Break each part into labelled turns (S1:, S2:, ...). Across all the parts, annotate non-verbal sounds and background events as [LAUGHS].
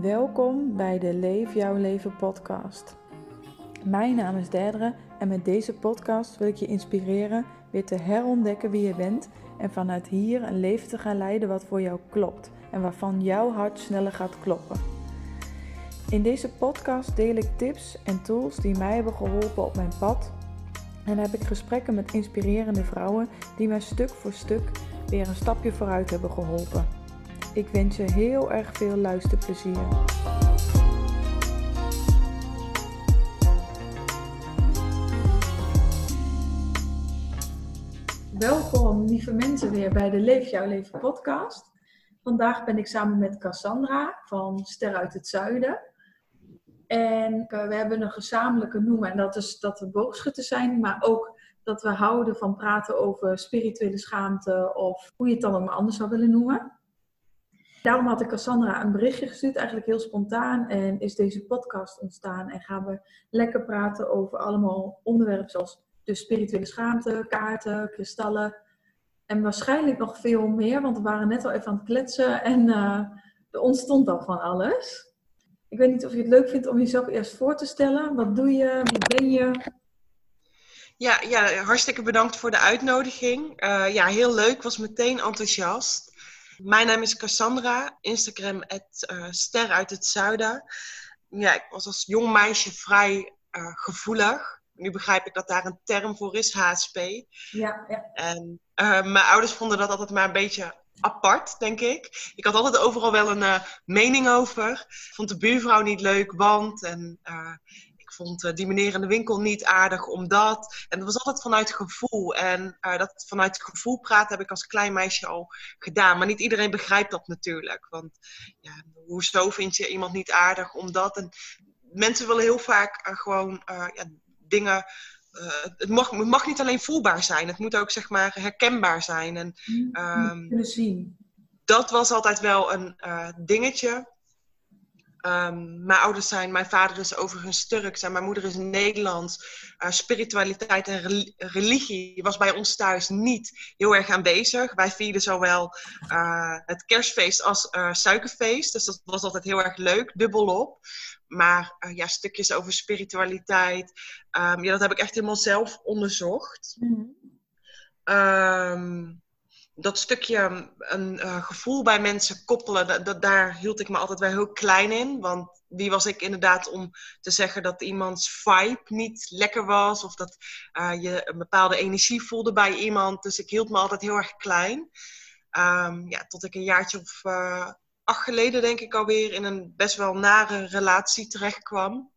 S1: Welkom bij de Leef Jouw Leven podcast. Mijn naam is Derdere en met deze podcast wil ik je inspireren weer te herontdekken wie je bent en vanuit hier een leven te gaan leiden wat voor jou klopt en waarvan jouw hart sneller gaat kloppen. In deze podcast deel ik tips en tools die mij hebben geholpen op mijn pad en heb ik gesprekken met inspirerende vrouwen die mij stuk voor stuk weer een stapje vooruit hebben geholpen. Ik wens je heel erg veel luisterplezier. Welkom lieve mensen weer bij de Leef Jouw Leven podcast. Vandaag ben ik samen met Cassandra van Ster uit het Zuiden. En eh, we hebben een gezamenlijke noemer en dat is dat we boogschutters zijn, maar ook dat we houden van praten over spirituele schaamte of hoe je het dan ook maar anders zou willen noemen. Daarom had ik Cassandra een berichtje gestuurd, eigenlijk heel spontaan. En is deze podcast ontstaan. En gaan we lekker praten over allemaal onderwerpen zoals de spirituele schaamte, kaarten, kristallen. En waarschijnlijk nog veel meer, want we waren net al even aan het kletsen en uh, er ontstond al van alles. Ik weet niet of je het leuk vindt om jezelf eerst voor te stellen. Wat doe je? Wie ben je?
S2: Ja, ja hartstikke bedankt voor de uitnodiging. Uh, ja, heel leuk. Was meteen enthousiast. Mijn naam is Cassandra, Instagram uh, ster uit het zuiden. Ja, ik was als jong meisje vrij uh, gevoelig. Nu begrijp ik dat daar een term voor is, HSP. Ja, ja. En uh, mijn ouders vonden dat altijd maar een beetje apart, denk ik. Ik had altijd overal wel een uh, mening over. Vond de buurvrouw niet leuk, want... En vond uh, die meneer in de winkel niet aardig omdat. En dat was altijd vanuit gevoel. En uh, dat vanuit gevoel praten heb ik als klein meisje al gedaan. Maar niet iedereen begrijpt dat natuurlijk. Want ja, hoezo vind je iemand niet aardig omdat? En mensen willen heel vaak uh, gewoon ja, dingen. het, mag, het mag niet alleen voelbaar zijn, het moet ook zeg maar herkenbaar zijn. En,
S1: um, kunnen zien.
S2: Dat was altijd wel een dingetje. Um, mijn ouders zijn, mijn vader is overigens Turks en mijn moeder is Nederlands. Uh, spiritualiteit en religie was bij ons thuis niet heel erg aanwezig. Wij vierden zowel uh, het kerstfeest als uh, suikerfeest. Dus dat was altijd heel erg leuk, dubbelop. Maar ja, stukjes over spiritualiteit, um, ja, dat heb ik echt helemaal zelf onderzocht. Mm um, dat stukje een uh, gevoel bij mensen koppelen, dat, daar hield ik me altijd wel heel klein in. Want wie was ik inderdaad om te zeggen dat iemands vibe niet lekker was of dat uh, je een bepaalde energie voelde bij iemand. Dus ik hield me altijd heel erg klein. Um, ja, tot ik een jaartje of uh, acht geleden, denk ik alweer, in een best wel nare relatie terecht kwam.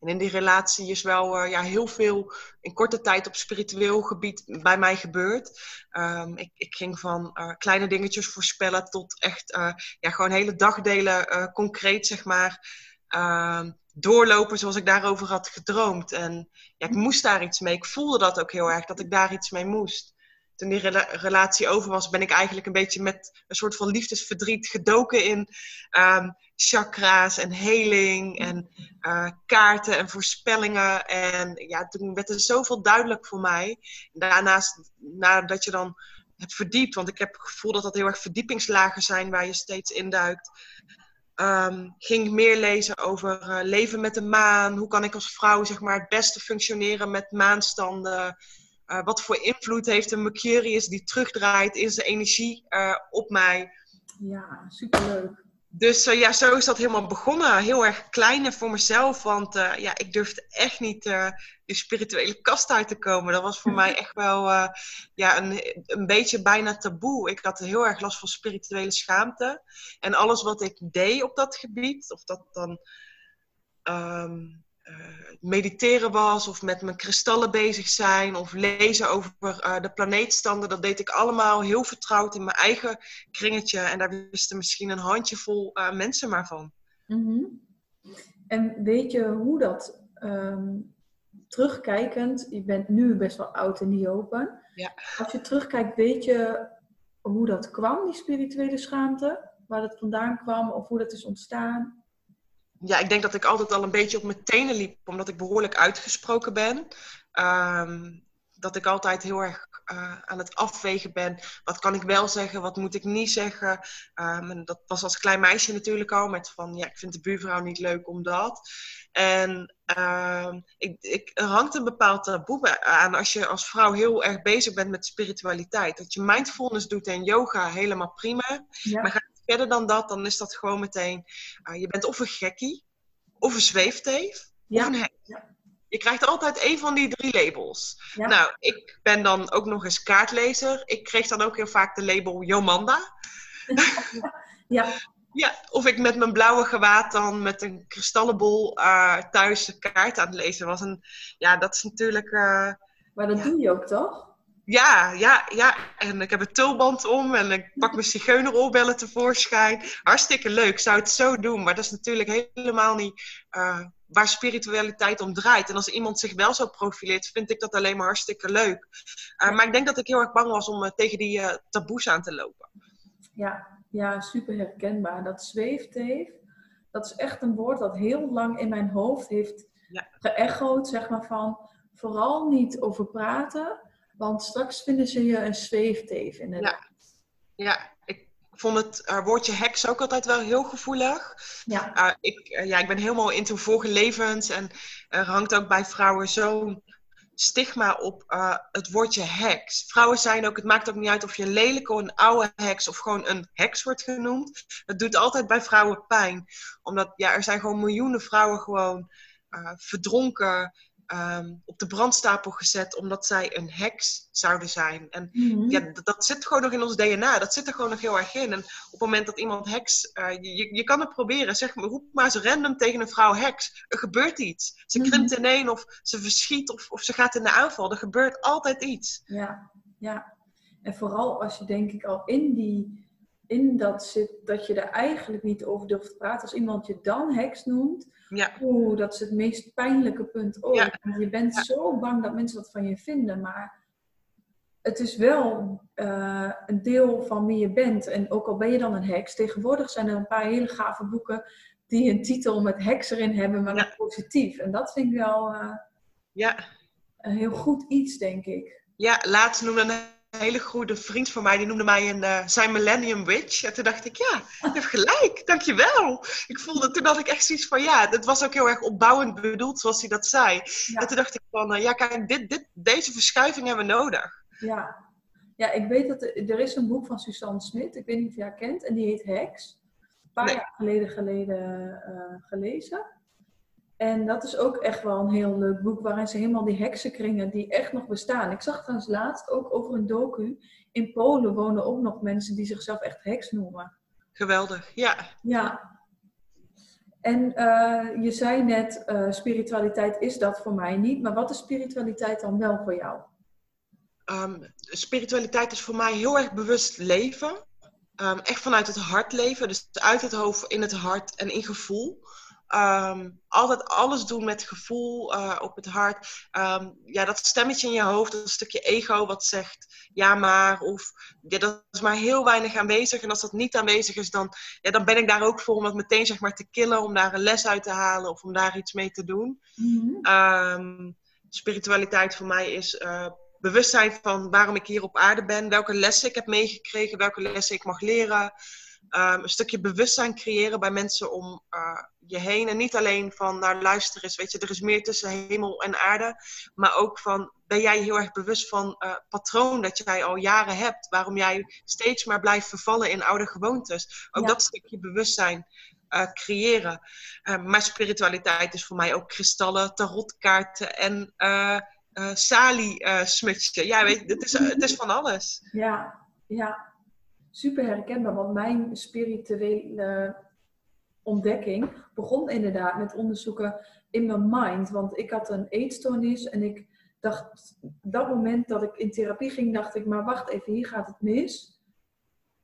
S2: En in die relatie is wel uh, ja, heel veel in korte tijd op spiritueel gebied bij mij gebeurd. Um, ik, ik, ging van uh, kleine dingetjes voorspellen tot echt uh, ja, gewoon hele dagdelen concreet, zeg maar, ehm, doorlopen zoals ik daarover had gedroomd. En ja, ik moest daar iets mee. Ik voelde dat ook heel erg, dat ik daar iets mee moest toen die relatie over was, ben ik eigenlijk een beetje met een soort van liefdesverdriet gedoken in um, chakra's en heling en uh, kaarten en voorspellingen. En ja, toen werd er zoveel duidelijk voor mij. Daarnaast, nadat je dan hebt verdiept, want ik heb het gevoel dat dat heel erg verdiepingslagen zijn waar je steeds induikt. Um, ging ik meer lezen over uh, leven met de maan. Hoe kan ik als vrouw zeg maar, het beste functioneren met maanstanden? Uh, wat voor invloed heeft een Mercurius die terugdraait in zijn energie uh, op mij?
S1: Ja, superleuk.
S2: Dus uh, ja, zo is dat helemaal begonnen. Heel erg klein voor mezelf, want ja, ik durfde echt niet die spirituele kast uit te komen. Dat was voor [LAUGHS] mij echt wel ja, een, een beetje bijna taboe. Ik had heel erg last van spirituele schaamte. En alles wat ik deed op dat gebied, of dat dan... Um, uh, mediteren was of met mijn kristallen bezig zijn of lezen over uh, de planeetstanden. Dat deed ik allemaal heel vertrouwd in mijn eigen kringetje. En daar wisten misschien een handjevol uh, mensen maar van. Mm
S1: -hmm. En weet je hoe dat um, terugkijkend, je bent nu best wel oud en niet open. Ja. Als je terugkijkt, weet je hoe dat kwam, die spirituele schaamte? Waar dat vandaan kwam of hoe dat is ontstaan?
S2: Ja, ik denk dat ik altijd al een beetje op mijn tenen liep, omdat ik behoorlijk uitgesproken ben. Um, dat ik altijd heel erg uh, aan het afwegen ben. Wat kan ik wel zeggen, wat moet ik niet zeggen? Um, en dat was als klein meisje natuurlijk al, met van ja, ik vind de buurvrouw niet leuk omdat. En uh, ik, ik, er hangt een bepaald taboe aan als je als vrouw heel erg bezig bent met spiritualiteit. Dat je mindfulness doet en yoga, helemaal prima. Ja. Maar ga verder dan dat, dan is dat gewoon meteen... Uh, je bent of een gekkie, of een zweefteef, ja. of een hek. Je krijgt altijd één van die drie labels. Ja. Nou, ik ben dan ook nog eens kaartlezer. Ik kreeg dan ook heel vaak de label Jomanda. [LAUGHS] ja. Ja, of ik met mijn blauwe gewaad dan met een kristallenbol uh, thuis een kaart aan het lezen was. En ja, dat is natuurlijk... Uh,
S1: maar dat doe je ook toch?
S2: Ja, ja, ja. En ik heb een tulband om en ik pak mijn zigeuneroorbellen tevoorschijn. Hartstikke leuk, zou het zo doen. Maar dat is natuurlijk helemaal niet uh, waar spiritualiteit om draait. En als iemand zich wel zo profileert, vind ik dat alleen maar hartstikke leuk. maar ik denk dat ik heel erg bang was om tegen die taboes aan te lopen.
S1: Ja, ja, super herkenbaar. Dat zweefteef, dat is echt een woord dat heel lang in mijn hoofd heeft ja. geëchoed, zeg maar van vooral niet over praten, want straks vinden ze je een zweefteef inderdaad.
S2: Ja, ja ik vond het uh, woordje heks ook altijd wel heel gevoelig. Ja. Uh, ik, uh, ja, ik ben helemaal into vorige levens en er hangt ook bij vrouwen zo'n stigma op uh, het woordje heks. Vrouwen zijn ook, het maakt ook niet uit of je een lelijke of een oude heks of gewoon een heks wordt genoemd. Het doet altijd bij vrouwen pijn. Omdat ja, er zijn gewoon miljoenen vrouwen gewoon uh, verdronken, um, op de brandstapel gezet omdat zij een heks zouden zijn. En mm-hmm. ja, dat, dat, zit gewoon nog in ons DNA. Dat zit er gewoon nog heel erg in. En op het moment dat iemand heks... Uh, je, je kan het proberen. Zeg, roep maar eens random tegen een vrouw heks. Er gebeurt iets. Ze mm-hmm. krimpt ineen of ze verschiet of, of ze gaat in de aanval. Er gebeurt altijd iets.
S1: Ja, ja. En vooral als je denk ik al in die... In dat zit dat je er eigenlijk niet over durft te praten. Als iemand je dan heks noemt, ja. Oeh, dat is het meest pijnlijke punt ooit. Je bent zo bang dat mensen wat van je vinden, maar het is wel uh, een deel van wie je bent. En ook al ben je dan een heks, tegenwoordig zijn er een paar hele gave boeken die een titel met heks erin hebben, maar ja. positief. En dat vind ik wel uh, ja. een heel goed iets, denk ik.
S2: Ja, laatst noemde hele goede vriend van mij, die noemde mij een, uh, zijn Millennium Witch. En toen dacht ik, ja, je hebt gelijk, dankjewel. Ik voelde, toen had ik echt zoiets van, ja, het was ook heel erg opbouwend bedoeld, zoals hij dat zei. En toen dacht ik van, uh, ja, kijk, dit, dit, deze verschuiving hebben we nodig.
S1: Ja. ja, ik weet dat er, er is een boek van Suzanne Smit, ik weet niet of je haar kent, en die heet Hex. Een paar jaar geleden, geleden uh, gelezen. En dat is ook echt wel een heel leuk boek, waarin ze helemaal die heksenkringen die echt nog bestaan. Ik zag trouwens laatst ook over een docu. In Polen wonen ook nog mensen die zichzelf echt heks noemen.
S2: Geweldig, ja.
S1: Ja. En uh, je zei net, uh, spiritualiteit is dat voor mij niet. Maar wat is spiritualiteit dan wel voor jou?
S2: Um, spiritualiteit is voor mij heel erg bewust leven. Um, echt vanuit het hart leven. Dus uit het hoofd, in het hart en in gevoel. Um, altijd alles doen met gevoel uh, op het hart. Um, ja, dat stemmetje in je hoofd, dat stukje ego wat zegt ja maar. Of ja, dat is maar heel weinig aanwezig. En als dat niet aanwezig is, dan, ja, dan ben ik daar ook voor om dat meteen zeg maar te killen. Om daar een les uit te halen of om daar iets mee te doen. Mm -hmm. um, spiritualiteit voor mij is uh, bewustzijn van waarom ik hier op aarde ben. Welke lessen ik heb meegekregen, welke lessen ik mag leren. Um, een stukje bewustzijn creëren bij mensen om uh, je heen. En niet alleen van, nou luister eens, weet je, er is meer tussen hemel en aarde. Maar ook van, ben jij heel erg bewust van uh, patroon dat jij al jaren hebt. Waarom jij steeds maar blijft vervallen in oude gewoontes. Ook ja. dat stukje bewustzijn uh, creëren. maar spiritualiteit is voor mij ook kristallen, tarotkaarten en salie-smutje. ja, weet je, het is, het is van alles.
S1: Ja, ja super herkenbaar. Want mijn spirituele ontdekking begon inderdaad met onderzoeken in mijn mind. Want ik had een eetstoornis en ik dacht, dat moment dat ik in therapie ging, dacht ik, maar wacht even, hier gaat het mis.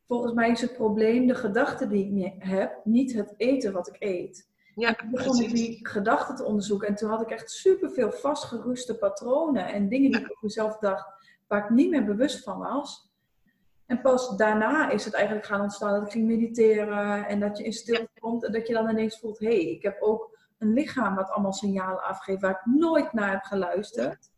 S1: Volgens mij is het probleem de gedachten die ik heb, niet het eten wat ik eet. Ja, toen begon ik die gedachten te onderzoeken en toen had ik echt superveel vastgeroeste patronen en dingen die ik op mezelf dacht, waar ik niet meer bewust van was. En pas daarna is het eigenlijk gaan ontstaan dat ik ging mediteren en dat je in stilte komt en dat je dan ineens voelt, hé, hey, ik heb ook een lichaam wat allemaal signalen afgeeft waar ik nooit naar heb geluisterd.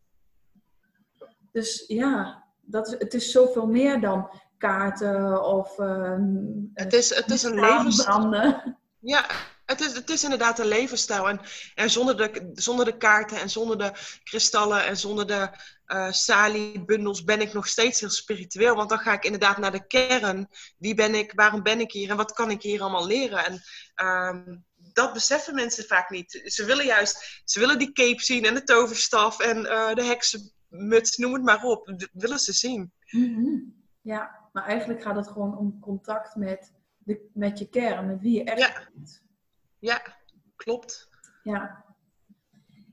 S1: Dus ja, dat is, het is zoveel meer dan kaarten of um,
S2: het is, het is een levensstijl. Ja, het is, het is inderdaad een levensstijl. En, en zonder, de, zonder de kaarten en zonder de kristallen en zonder de uh, sali-bundels ben ik nog steeds heel spiritueel. Want dan ga ik inderdaad naar de kern. Wie ben ik? Waarom ben ik hier? En wat kan ik hier allemaal leren? En um, dat beseffen mensen vaak niet. Ze willen juist, ze willen die cape zien en de toverstaf en uh, de heksenmuts, noem het maar op. Dat willen ze zien.
S1: Mm -hmm. Ja, maar eigenlijk gaat het gewoon om contact met, de, met je kern, met wie je echt
S2: ja. bent. Ja, klopt.
S1: Ja.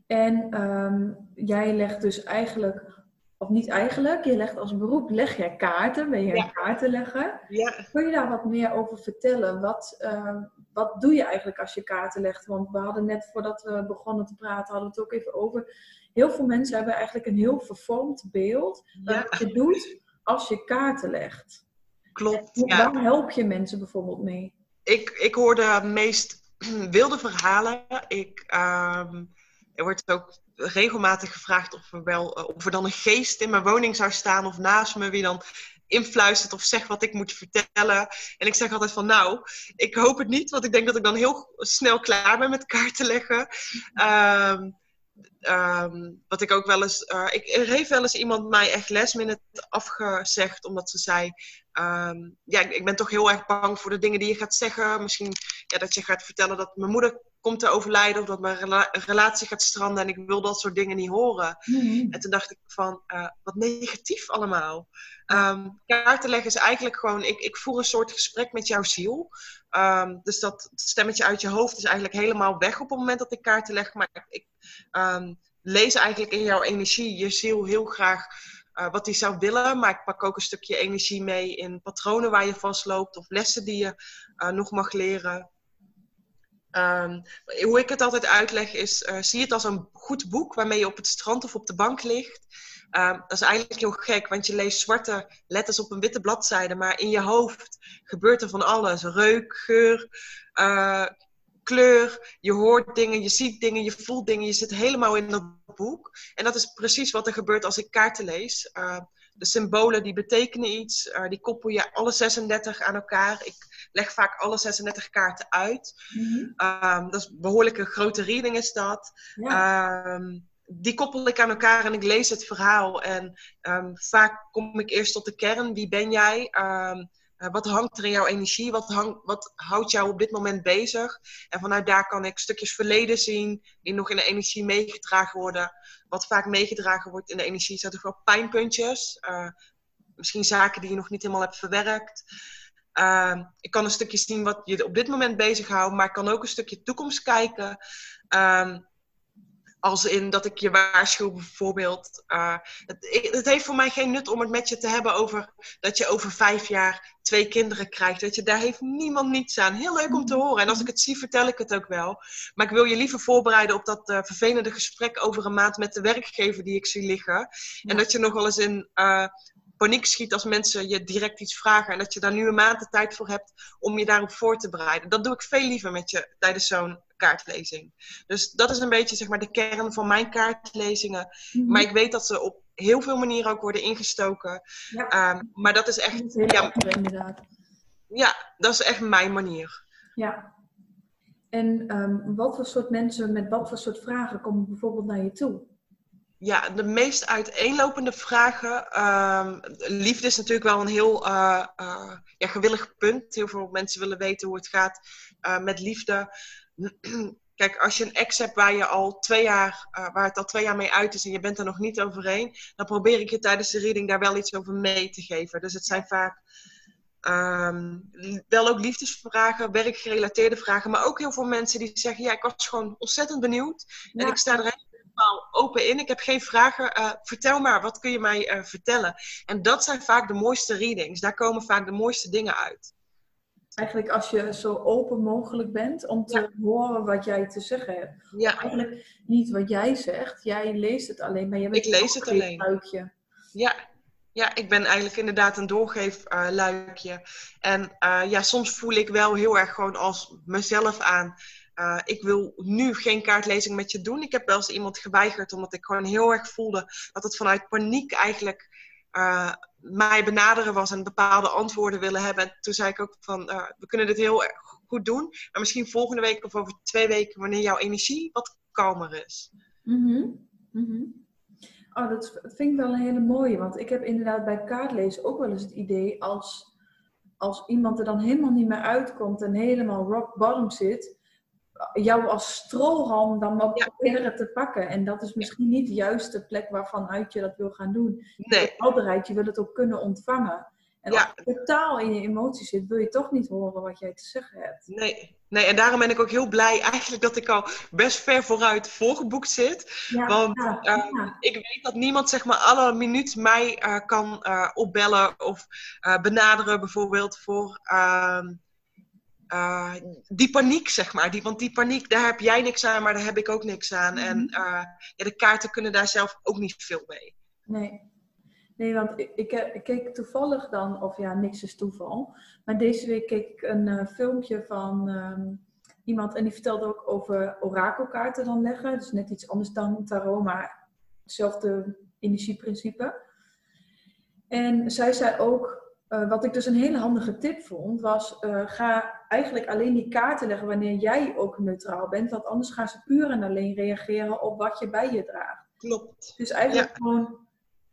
S1: En um, jij legt dus eigenlijk, of niet eigenlijk, je legt als beroep, leg jij kaarten, ben je ja. een kaartenlegger.
S2: Ja.
S1: Kun je daar wat meer over vertellen? Wat, uh, wat doe je eigenlijk als je kaarten legt? Want we hadden net voordat we begonnen te praten, hadden we het ook even over. Heel veel mensen hebben eigenlijk een heel vervormd beeld. Ja. Wat je doet als je kaarten legt.
S2: Klopt.
S1: Ja. Waar help je mensen bijvoorbeeld mee?
S2: Ik, ik hoor de meest [CLEARS THROAT] wilde verhalen. Ik, um, er wordt ook regelmatig gevraagd of er, wel, of er dan een geest in mijn woning zou staan of naast me, wie dan influistert of zegt wat ik moet vertellen. En ik zeg altijd van nou, ik hoop het niet, want ik denk dat ik dan heel snel klaar ben met kaarten leggen. Um, um, wat ik ook wel eens. Uh, ik, er heeft wel eens iemand mij echt lesminute afgezegd, omdat ze zei. Um, ja, ik, ik, ben toch heel erg bang voor de dingen die je gaat zeggen. Misschien ja, dat je gaat vertellen dat mijn moeder komt te overlijden of dat mijn rela relatie gaat stranden en ik wil dat soort dingen niet horen.
S1: Mm -hmm.
S2: En toen dacht ik van, uh, wat negatief allemaal. Um, kaarten leggen is eigenlijk gewoon, ik, ik voer een soort gesprek met jouw ziel. Um, dus dat stemmetje uit je hoofd is eigenlijk helemaal weg op het moment dat ik kaarten leg. Maar ik um, lees eigenlijk in jouw energie, je ziel heel graag uh, wat hij zou willen. Maar ik pak ook een stukje energie mee in patronen waar je vastloopt of lessen die je uh, nog mag leren. Um, hoe ik het altijd uitleg is, uh, zie het als een goed boek waarmee je op het strand of op de bank ligt. Um, dat is eigenlijk heel gek, want je leest zwarte letters op een witte bladzijde, maar in je hoofd gebeurt er van alles. Reuk, geur, kleur, je hoort dingen, je ziet dingen, je voelt dingen, je zit helemaal in dat boek. En dat is precies wat er gebeurt als ik kaarten lees. Uh, de symbolen die betekenen iets, uh, die koppel je alle 36 aan elkaar. Ik leg vaak alle 36 kaarten uit.
S1: Mm -hmm.
S2: um, dat is een behoorlijke grote reading is dat.
S1: Ja.
S2: Um, die koppel ik aan elkaar en ik lees het verhaal. En um, vaak kom ik eerst tot de kern. Wie ben jij? Uh, wat hangt er in jouw energie? Wat, wat houdt jou op dit moment bezig? En vanuit daar kan ik stukjes verleden zien die nog in de energie meegedragen worden. Wat vaak meegedragen wordt in de energie zijn toch wel pijnpuntjes. Uh, misschien zaken die je nog niet helemaal hebt verwerkt. Uh, ik kan een stukje zien wat je op dit moment bezighoudt, maar ik kan ook een stukje toekomst kijken. Uh, als in dat ik je waarschuw bijvoorbeeld. Uh, het, het, heeft voor mij geen nut om het met je te hebben over dat je over vijf jaar twee kinderen krijgt. Weet je, daar heeft niemand niets aan. Heel leuk om te horen. En als ik het zie, vertel ik het ook wel. Maar ik wil je liever voorbereiden op dat uh, vervelende gesprek over een maand met de werkgever die ik zie liggen. Ja. En dat je nog wel eens in uh, paniek schiet als mensen je direct iets vragen. En dat je daar nu een maand de tijd voor hebt om je daarop voor te bereiden. Dat doe ik veel liever met je tijdens zo'n kaartlezing. Dus dat is een beetje zeg maar, de kern van mijn kaartlezingen. Mm -hmm. Maar ik weet dat ze op heel veel manieren ook worden ingestoken.
S1: Ja.
S2: Um, maar dat is echt.
S1: Dat is ja,
S2: inderdaad. ja, dat is echt mijn manier.
S1: Ja. En um, wat voor soort mensen met wat voor soort vragen komen bijvoorbeeld naar je toe?
S2: Ja, de meest uiteenlopende vragen. Um, liefde is natuurlijk wel een heel uh, uh, ja, gewillig punt. Heel veel mensen willen weten hoe het gaat uh, met liefde. [CLEARS THROAT] Kijk, als je een ex hebt waar, je al twee jaar, waar het al twee jaar mee uit is en je bent er nog niet overheen, dan probeer ik je tijdens de reading daar wel iets over mee te geven. Dus het zijn vaak um, wel ook liefdesvragen, werkgerelateerde vragen, maar ook heel veel mensen die zeggen, ja, ik was gewoon ontzettend benieuwd ja. en ik sta er helemaal open in. Ik heb geen vragen. Uh, vertel maar, wat kun je mij uh, vertellen? En dat zijn vaak de mooiste readings. Daar komen vaak de mooiste dingen uit
S1: eigenlijk als je zo open mogelijk bent om te ja. horen wat jij te zeggen hebt.
S2: Ja.
S1: Eigenlijk niet wat jij zegt, jij leest het alleen, maar je bent
S2: ik lees het alleen.
S1: luikje.
S2: Ja. ja, ik ben eigenlijk inderdaad een doorgeefluikje. Uh, en uh, ja, soms voel ik wel heel erg gewoon als mezelf aan. Uh, ik wil nu geen kaartlezing met je doen. Ik heb wel eens iemand geweigerd omdat ik gewoon heel erg voelde dat het vanuit paniek eigenlijk uh, mij benaderen was en bepaalde antwoorden willen hebben. En toen zei ik ook van, uh, we kunnen dit heel goed doen. Maar misschien volgende week of over twee weken, wanneer jouw energie wat kalmer is.
S1: Mm -hmm. Oh, dat vind ik wel een hele mooie. Want ik heb inderdaad bij kaartlezen ook wel eens het idee als, als iemand er dan helemaal niet meer uitkomt en helemaal rock bottom zit, jou als strohalm dan maar proberen te pakken. En dat is misschien niet de juiste plek waarvan uit je dat wil gaan doen.
S2: Nee.
S1: Helderheid, je wil het ook kunnen ontvangen. En als je totaal in je emoties zit, wil je toch niet horen wat jij te zeggen hebt.
S2: Nee, nee en daarom ben ik ook heel blij eigenlijk dat ik al best ver vooruit voorgeboekt zit. Want uh, ik weet dat niemand zeg maar alle minuut mij uh, kan uh, opbellen of benaderen bijvoorbeeld voor ehm, die paniek zeg maar. Die, want die paniek, daar heb jij niks aan, maar daar heb ik ook niks aan. En
S1: Mhm.
S2: ja, de kaarten kunnen daar zelf ook niet veel mee.
S1: Nee. Nee, want ik, ik, ik, keek toevallig dan, of ja, niks is toeval. Maar deze week keek ik een uh, filmpje van um, iemand en die vertelde ook over orakelkaarten dan leggen. Dus net iets anders dan tarot, maar hetzelfde energieprincipe. En zij zei ook, uh, wat ik dus een hele handige tip vond, was uh, ga eigenlijk alleen die kaarten leggen wanneer jij ook neutraal bent. Want anders gaan ze puur en alleen reageren op wat je bij je draagt.
S2: Klopt.
S1: Dus eigenlijk ja. gewoon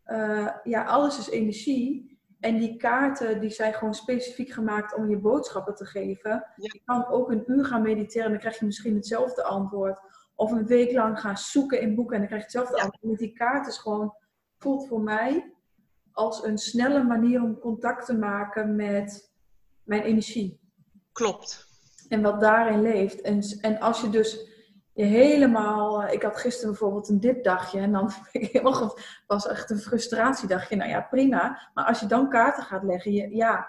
S1: uh, ja, alles is energie. En die kaarten die zijn gewoon specifiek gemaakt om je boodschappen te geven.
S2: Ja.
S1: Je kan ook een uur gaan mediteren en dan krijg je misschien hetzelfde antwoord. Of een week lang gaan zoeken in boeken en dan krijg je hetzelfde
S2: Ja.
S1: antwoord. Met die kaart is gewoon, voelt voor mij als een snelle manier om contact te maken met mijn energie.
S2: Klopt.
S1: En wat daarin leeft. En, en als je dus je helemaal. Ik had gisteren bijvoorbeeld een dipdagje en dan [LAUGHS] helemaal, was echt een frustratiedagje. Nou ja, prima. Maar als je dan kaarten gaat leggen, je, ja,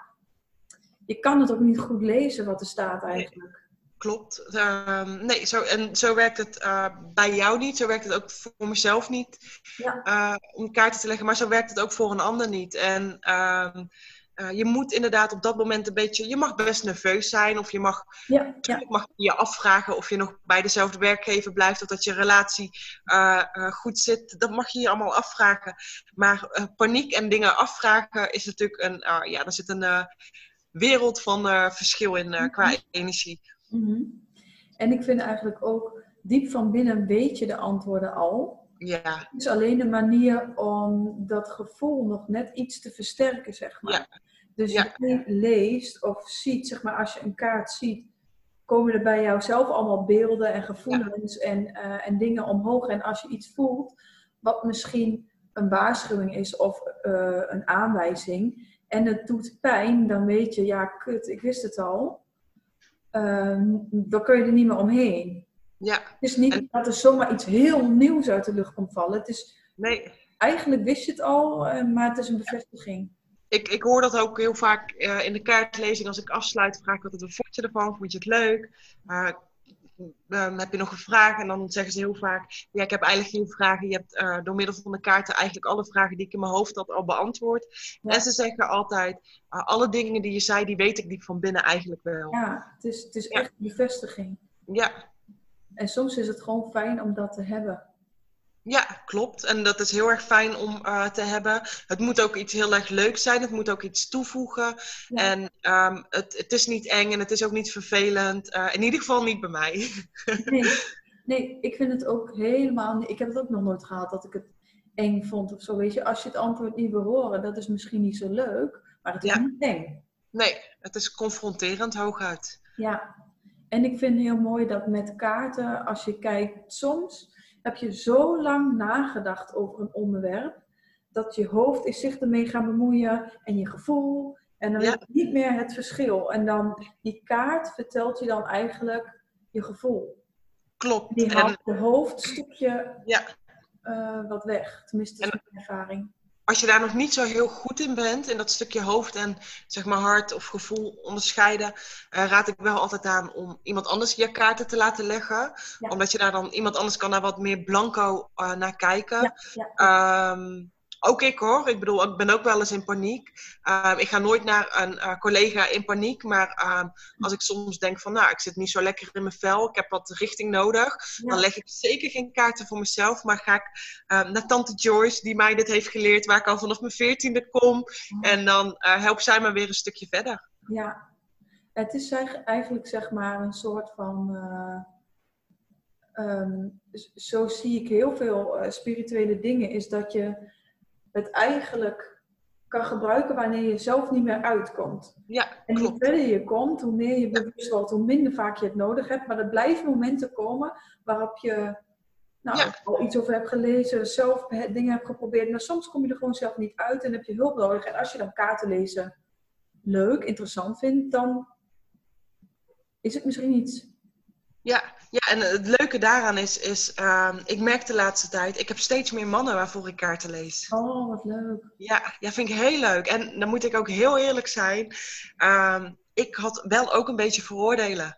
S1: je kan het ook niet goed lezen wat er staat eigenlijk.
S2: Klopt. Uh, nee, zo, en zo werkt het uh, bij jou niet. Zo werkt het ook voor mezelf niet.
S1: Ja.
S2: Uh, om kaarten te leggen. Maar zo werkt het ook voor een ander niet. En ehm, uh, je moet inderdaad op dat moment een beetje, je mag best nerveus zijn of je mag,
S1: ja, ja.
S2: mag je afvragen of je nog bij dezelfde werkgever blijft of dat je relatie goed zit. Dat mag je je allemaal afvragen. Maar paniek en dingen afvragen is natuurlijk een, ja, er zit een wereld van verschil in
S1: Mhm.
S2: qua energie.
S1: Mm -hmm. En ik vind eigenlijk ook, diep van binnen weet je de antwoorden al.
S2: Ja.
S1: Het is alleen een manier om dat gevoel nog net iets te versterken, zeg maar.
S2: Ja.
S1: Dus
S2: Ja.
S1: je leest of ziet, zeg maar, als je een kaart ziet, komen er bij jou zelf allemaal beelden en gevoelens en, uh, en dingen omhoog. En als je iets voelt, wat misschien een waarschuwing is of uh, een aanwijzing, en het doet pijn, dan weet je, ja, kut, ik wist het al. Um, dan kun je er niet meer omheen.
S2: Ja.
S1: Het is niet
S2: En-
S1: dat er zomaar iets heel nieuws uit de lucht komt vallen. Het is,
S2: Nee,
S1: eigenlijk wist je het al, eh, maar het is een bevestiging.
S2: ik, ik hoor dat ook heel vaak eh, in de kaartlezing. Als ik afsluit, vraag ik altijd: wat vond je ervan? Vond je het leuk? Uh, dan heb je nog een vraag en dan zeggen ze heel vaak: Ja, ik heb eigenlijk geen vragen. Je hebt uh, door middel van de kaarten eigenlijk alle vragen die ik in mijn hoofd had al beantwoord.
S1: Ja.
S2: En ze zeggen altijd: uh, Alle dingen die je zei, die weet ik diep van binnen eigenlijk wel.
S1: Ja, het is, het is
S2: Ja.
S1: echt bevestiging.
S2: Ja,
S1: En soms is het gewoon fijn om dat te hebben.
S2: Ja, klopt. En dat is heel erg fijn om uh, te hebben. Het moet ook iets heel erg leuks zijn. Het moet ook iets toevoegen.
S1: Ja.
S2: En um, het, het is niet eng en het is ook niet vervelend. Uh, in ieder geval niet bij mij. [LAUGHS]
S1: Nee, nee, ik vind het ook helemaal. Ik heb het ook nog nooit gehad dat ik het eng vond of zo. Weet je, als je het antwoord niet wil horen, dat is misschien niet zo leuk, maar het is
S2: Ja.
S1: niet eng.
S2: Nee, het is confronterend hooguit.
S1: Ja, en ik vind heel mooi dat met kaarten, als je kijkt, soms heb je zo lang nagedacht over een onderwerp, dat je hoofd is zich ermee gaan bemoeien en je gevoel. En dan
S2: Ja.
S1: weet je niet meer het verschil. En dan die kaart vertelt je dan eigenlijk je gevoel.
S2: Klopt.
S1: Die haalt je hoofdstukje
S2: ja,
S1: eh, wat weg. Tenminste, dat is mijn ervaring.
S2: Als je daar nog niet zo heel goed in bent, in dat stukje hoofd en zeg maar hart of gevoel onderscheiden, eh, raad ik wel altijd aan om iemand anders je kaarten te laten leggen.
S1: Ja.
S2: Omdat je daar dan, iemand anders kan daar wat meer blanco eh, naar kijken.
S1: Ja, ja.
S2: Ehm, ook ik hoor. Ik bedoel, ik ben ook wel eens in paniek. Ehm, ik ga nooit naar een uh, collega in paniek. Maar ehm, als ik soms denk van, nou, ik zit niet zo lekker in mijn vel. Ik heb wat richting nodig. Dan leg ik zeker geen kaarten voor mezelf. Maar ga ik ehm, naar tante Joyce, die mij dit heeft geleerd. Waar ik al vanaf mijn veertiende kom. En dan uh, helpt zij me weer een stukje verder.
S1: Ja, het is eigenlijk zeg maar een soort van... Uh... zo zie ik heel veel spirituele dingen, is dat je het eigenlijk kan gebruiken wanneer je zelf niet meer uitkomt.
S2: Ja,
S1: en hoe verder je komt, hoe meer je bewust wordt, hoe minder vaak je het nodig hebt. Maar er blijven momenten komen waarop je nou, al iets over hebt gelezen, zelf dingen hebt geprobeerd. Maar soms kom je er gewoon zelf niet uit en heb je hulp nodig. En als je dan kaarten lezen leuk, interessant vindt, dan is het misschien iets.
S2: Ja, ja, en het leuke daaraan is, is uh, ik merk de laatste tijd, ik heb steeds meer mannen waarvoor ik kaarten lees.
S1: Oh, wat leuk.
S2: Ja, ja vind ik heel leuk. En dan moet ik ook heel eerlijk zijn, uh, ik had wel ook een beetje veroordelen.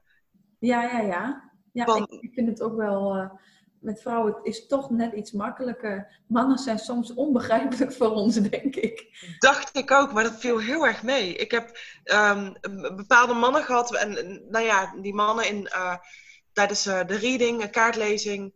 S1: Ja, ja, ja. Ja, ik, ik, vind het ook wel, uh, met vrouwen het is toch net iets makkelijker. Mannen zijn soms onbegrijpelijk voor ons, denk ik.
S2: Dacht ik ook, maar dat viel heel erg mee. Ik heb um, bepaalde mannen gehad en nou ja, die mannen in eh, tijdens uh, de reading, kaartlezing,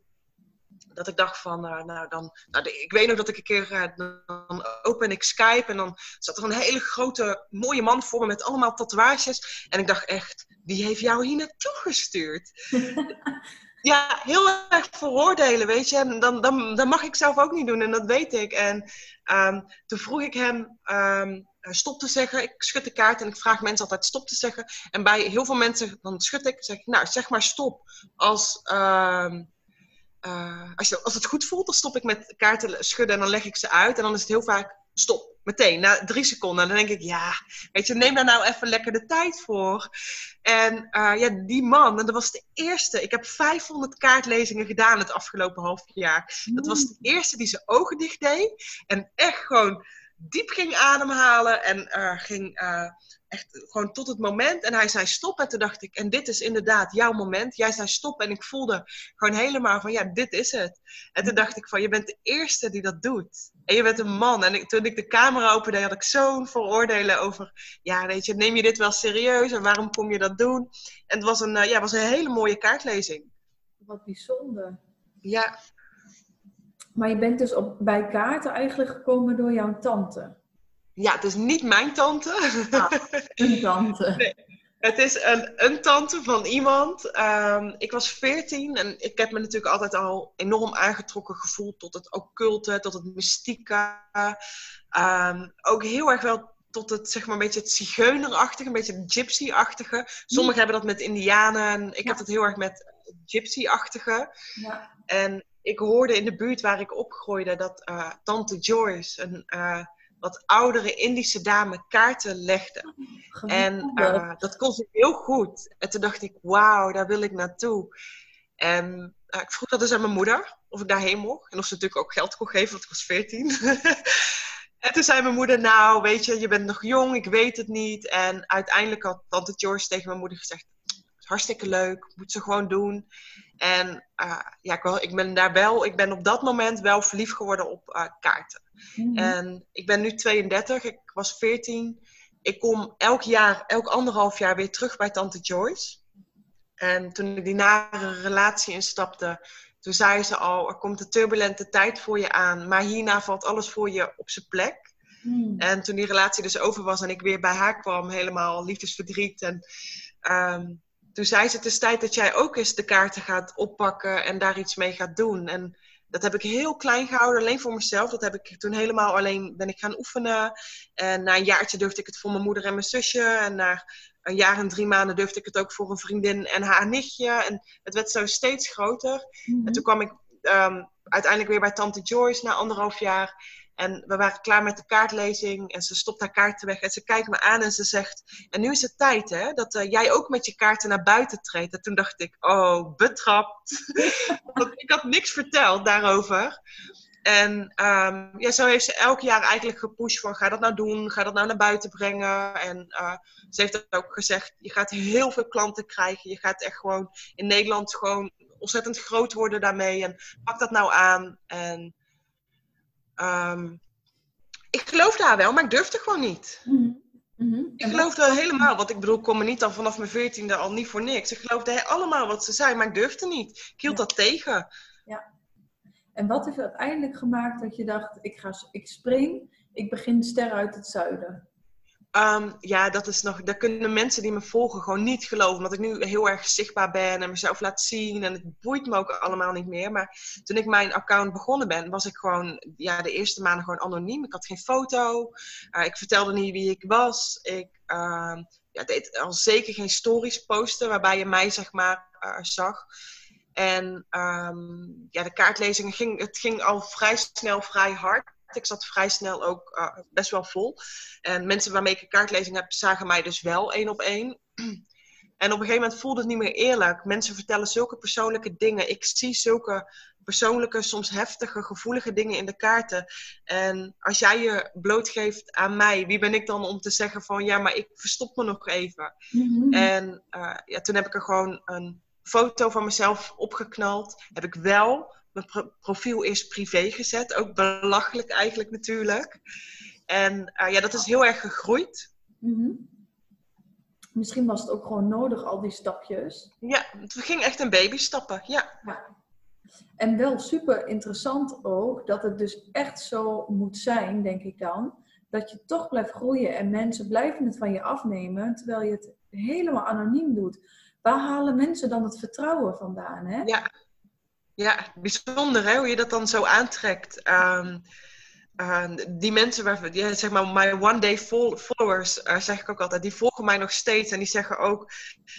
S2: dat ik dacht van, uh, nou dan, nou, ik weet nog dat ik een keer, uh, dan open ik Skype en dan zat er een hele grote, mooie man voor me met allemaal tatoeages. En ik dacht echt, wie heeft jou hier naartoe gestuurd? [LAUGHS] ja, heel erg veroordelen, weet je. En dan, dan, dan mag ik zelf ook niet doen en dat weet ik. En um, toen vroeg ik hem, um, eh, stop te zeggen. Ik schud de kaart en ik vraag mensen altijd stop te zeggen. En bij heel veel mensen, dan schud ik, zeg ik, nou, zeg maar stop. Als, uh, uh, als, als het goed voelt, dan stop ik met kaarten schudden en dan leg ik ze uit. En dan is het heel vaak stop. Meteen, na drie seconden. dan denk ik, ja, weet je, neem daar nou even lekker de tijd voor. En uh, ja, die man, en dat was de eerste. Ik heb 500 kaartlezingen gedaan het afgelopen half jaar. Dat was de eerste die zijn ogen dicht deed. En echt gewoon diep ging ademhalen en uh, ging uh, echt gewoon tot het moment. En hij zei stop en toen dacht ik, en dit is inderdaad jouw moment. Jij zei stop en ik voelde gewoon helemaal van ja, dit is het. En toen dacht ik van, je bent de eerste die dat doet. En je bent een man. En ik, toen ik de camera opende, had ik zo'n vooroordelen over, ja weet je, neem je dit wel serieus en waarom kom je dat doen? En het was een, uh, ja, was een hele mooie kaartlezing.
S1: Wat bijzonder.
S2: Ja,
S1: maar je bent dus op, bij kaarten eigenlijk gekomen door jouw tante.
S2: Ja, het is niet mijn tante.
S1: Ah, een tante. [LAUGHS]
S2: Nee, het is een, een tante van iemand. Um, ik was veertien en ik heb me natuurlijk altijd al enorm aangetrokken gevoeld tot het occulte, tot het mystieke. Um, ook heel erg wel tot het, zeg maar, een beetje het zigeunerachtige, een beetje het gypsy-achtige. Sommigen hebben dat met indianen. Ik ja. heb het heel erg met gypsy-achtige. Ja. En ik hoorde in de buurt waar ik opgroeide dat uh, tante Joyce, een uh, wat oudere Indische dame, kaarten legde. En uh, dat kon ze heel goed. En toen dacht ik, wauw, daar wil ik naartoe. En ik vroeg dat dus aan mijn moeder, of ik daarheen mocht. En of ze natuurlijk ook geld kon geven, want ik was veertien. [LAUGHS] en toen zei mijn moeder, nou, weet je, je bent nog jong, ik weet het niet. En uiteindelijk had tante Joyce tegen mijn moeder gezegd, hartstikke leuk, moet ze gewoon doen. En uh, ja, ik, wel, ik ben daar wel, ik ben op dat moment wel verliefd geworden op uh, kaarten. Mm-hmm. En ik ben nu 32, ik was 14. Ik kom elk jaar, elk anderhalf jaar weer terug bij Tante Joyce. En toen ik die nare relatie instapte, toen zei ze al, er komt een turbulente tijd voor je aan, maar hierna valt alles voor je op zijn plek. Mm. En toen die relatie dus over was en ik weer bij haar kwam, helemaal liefdesverdriet en um, toen zei ze, het is tijd dat jij ook eens de kaarten gaat oppakken en daar iets mee gaat doen. En dat heb ik heel klein gehouden, alleen voor mezelf. Dat heb ik toen helemaal alleen ben ik gaan oefenen. En na een jaartje durfde ik het voor mijn moeder en mijn zusje. En na een jaar en drie maanden durfde ik het ook voor een vriendin en haar nichtje. En het werd zo steeds groter. En toen kwam ik um, uiteindelijk weer bij Tante Joyce na anderhalf jaar. En we waren klaar met de kaartlezing en ze stopt haar kaarten weg en ze kijkt me aan en ze zegt: En nu is het tijd hè, dat uh, jij ook met je kaarten naar buiten treedt. En toen dacht ik: Oh, betrapt. [LAUGHS] Want ik had niks verteld daarover. En um, ja, zo heeft ze elk jaar eigenlijk gepusht van ga dat nou doen, ga dat nou naar buiten brengen. En uh, ze heeft ook gezegd, je gaat heel veel klanten krijgen. Je gaat echt gewoon in Nederland gewoon ontzettend groot worden daarmee. En pak dat nou aan. En Um, ik geloofde haar wel, maar ik durfde gewoon niet.
S1: Mhm. Mhm.
S2: Ik geloofde helemaal, want ik bedoel, ik kom me niet al vanaf mijn veertiende al niet voor niks. Ik geloofde allemaal wat ze zei, maar ik durfde niet. Ik hield
S1: Ja.
S2: dat tegen.
S1: En wat heeft uiteindelijk gemaakt dat je dacht, ik, ga, ik spring, ik begin ster uit het zuiden?
S2: Ehm, ja, dat is nog, daar kunnen mensen die me volgen gewoon niet geloven. Omdat ik nu heel erg zichtbaar ben en mezelf laat zien. En het boeit me ook allemaal niet meer. Maar toen ik mijn account begonnen ben, was ik gewoon ja, de eerste maanden gewoon anoniem. Ik had geen foto. Eh, ik vertelde niet wie ik was. Ik ehm, ja, deed al zeker geen stories posten waarbij je mij zeg maar eh, zag. En ehm, ja, de kaartlezingen ging, het ging al vrij snel vrij hard. Ik zat vrij snel ook eh, best wel vol. En mensen waarmee ik een kaartlezing heb, zagen mij dus wel één op één. [CLEARS THROAT] En op een gegeven moment voelde het niet meer eerlijk. Mensen vertellen zulke persoonlijke dingen. Ik zie zulke persoonlijke, soms heftige, gevoelige dingen in de kaarten. En als jij je blootgeeft aan mij, wie ben ik dan om te zeggen van ja, maar ik verstop me nog even.
S1: Mhm.
S2: En eh, ja, toen heb ik er gewoon een foto van mezelf opgeknald. Heb ik wel mijn pro- profiel eerst privé gezet. Ook belachelijk eigenlijk natuurlijk. En eh, ja, dat is heel erg gegroeid.
S1: Mhm. Misschien was het ook gewoon nodig, al die stapjes.
S2: Ja, het ging echt een babystappen. Ja,
S1: En wel super interessant ook dat het dus echt zo moet zijn, denk ik dan. Dat je toch blijft groeien en mensen blijven het van je afnemen terwijl je het helemaal anoniem doet. Waar halen mensen dan het vertrouwen vandaan? Hè?
S2: ja. Ja, bijzonder hè, hoe je dat dan zo aantrekt. Ehm, eh, die mensen, waar, ja, zeg maar, my one day fol- followers, eh, zeg ik ook altijd, die volgen mij nog steeds. En die zeggen ook,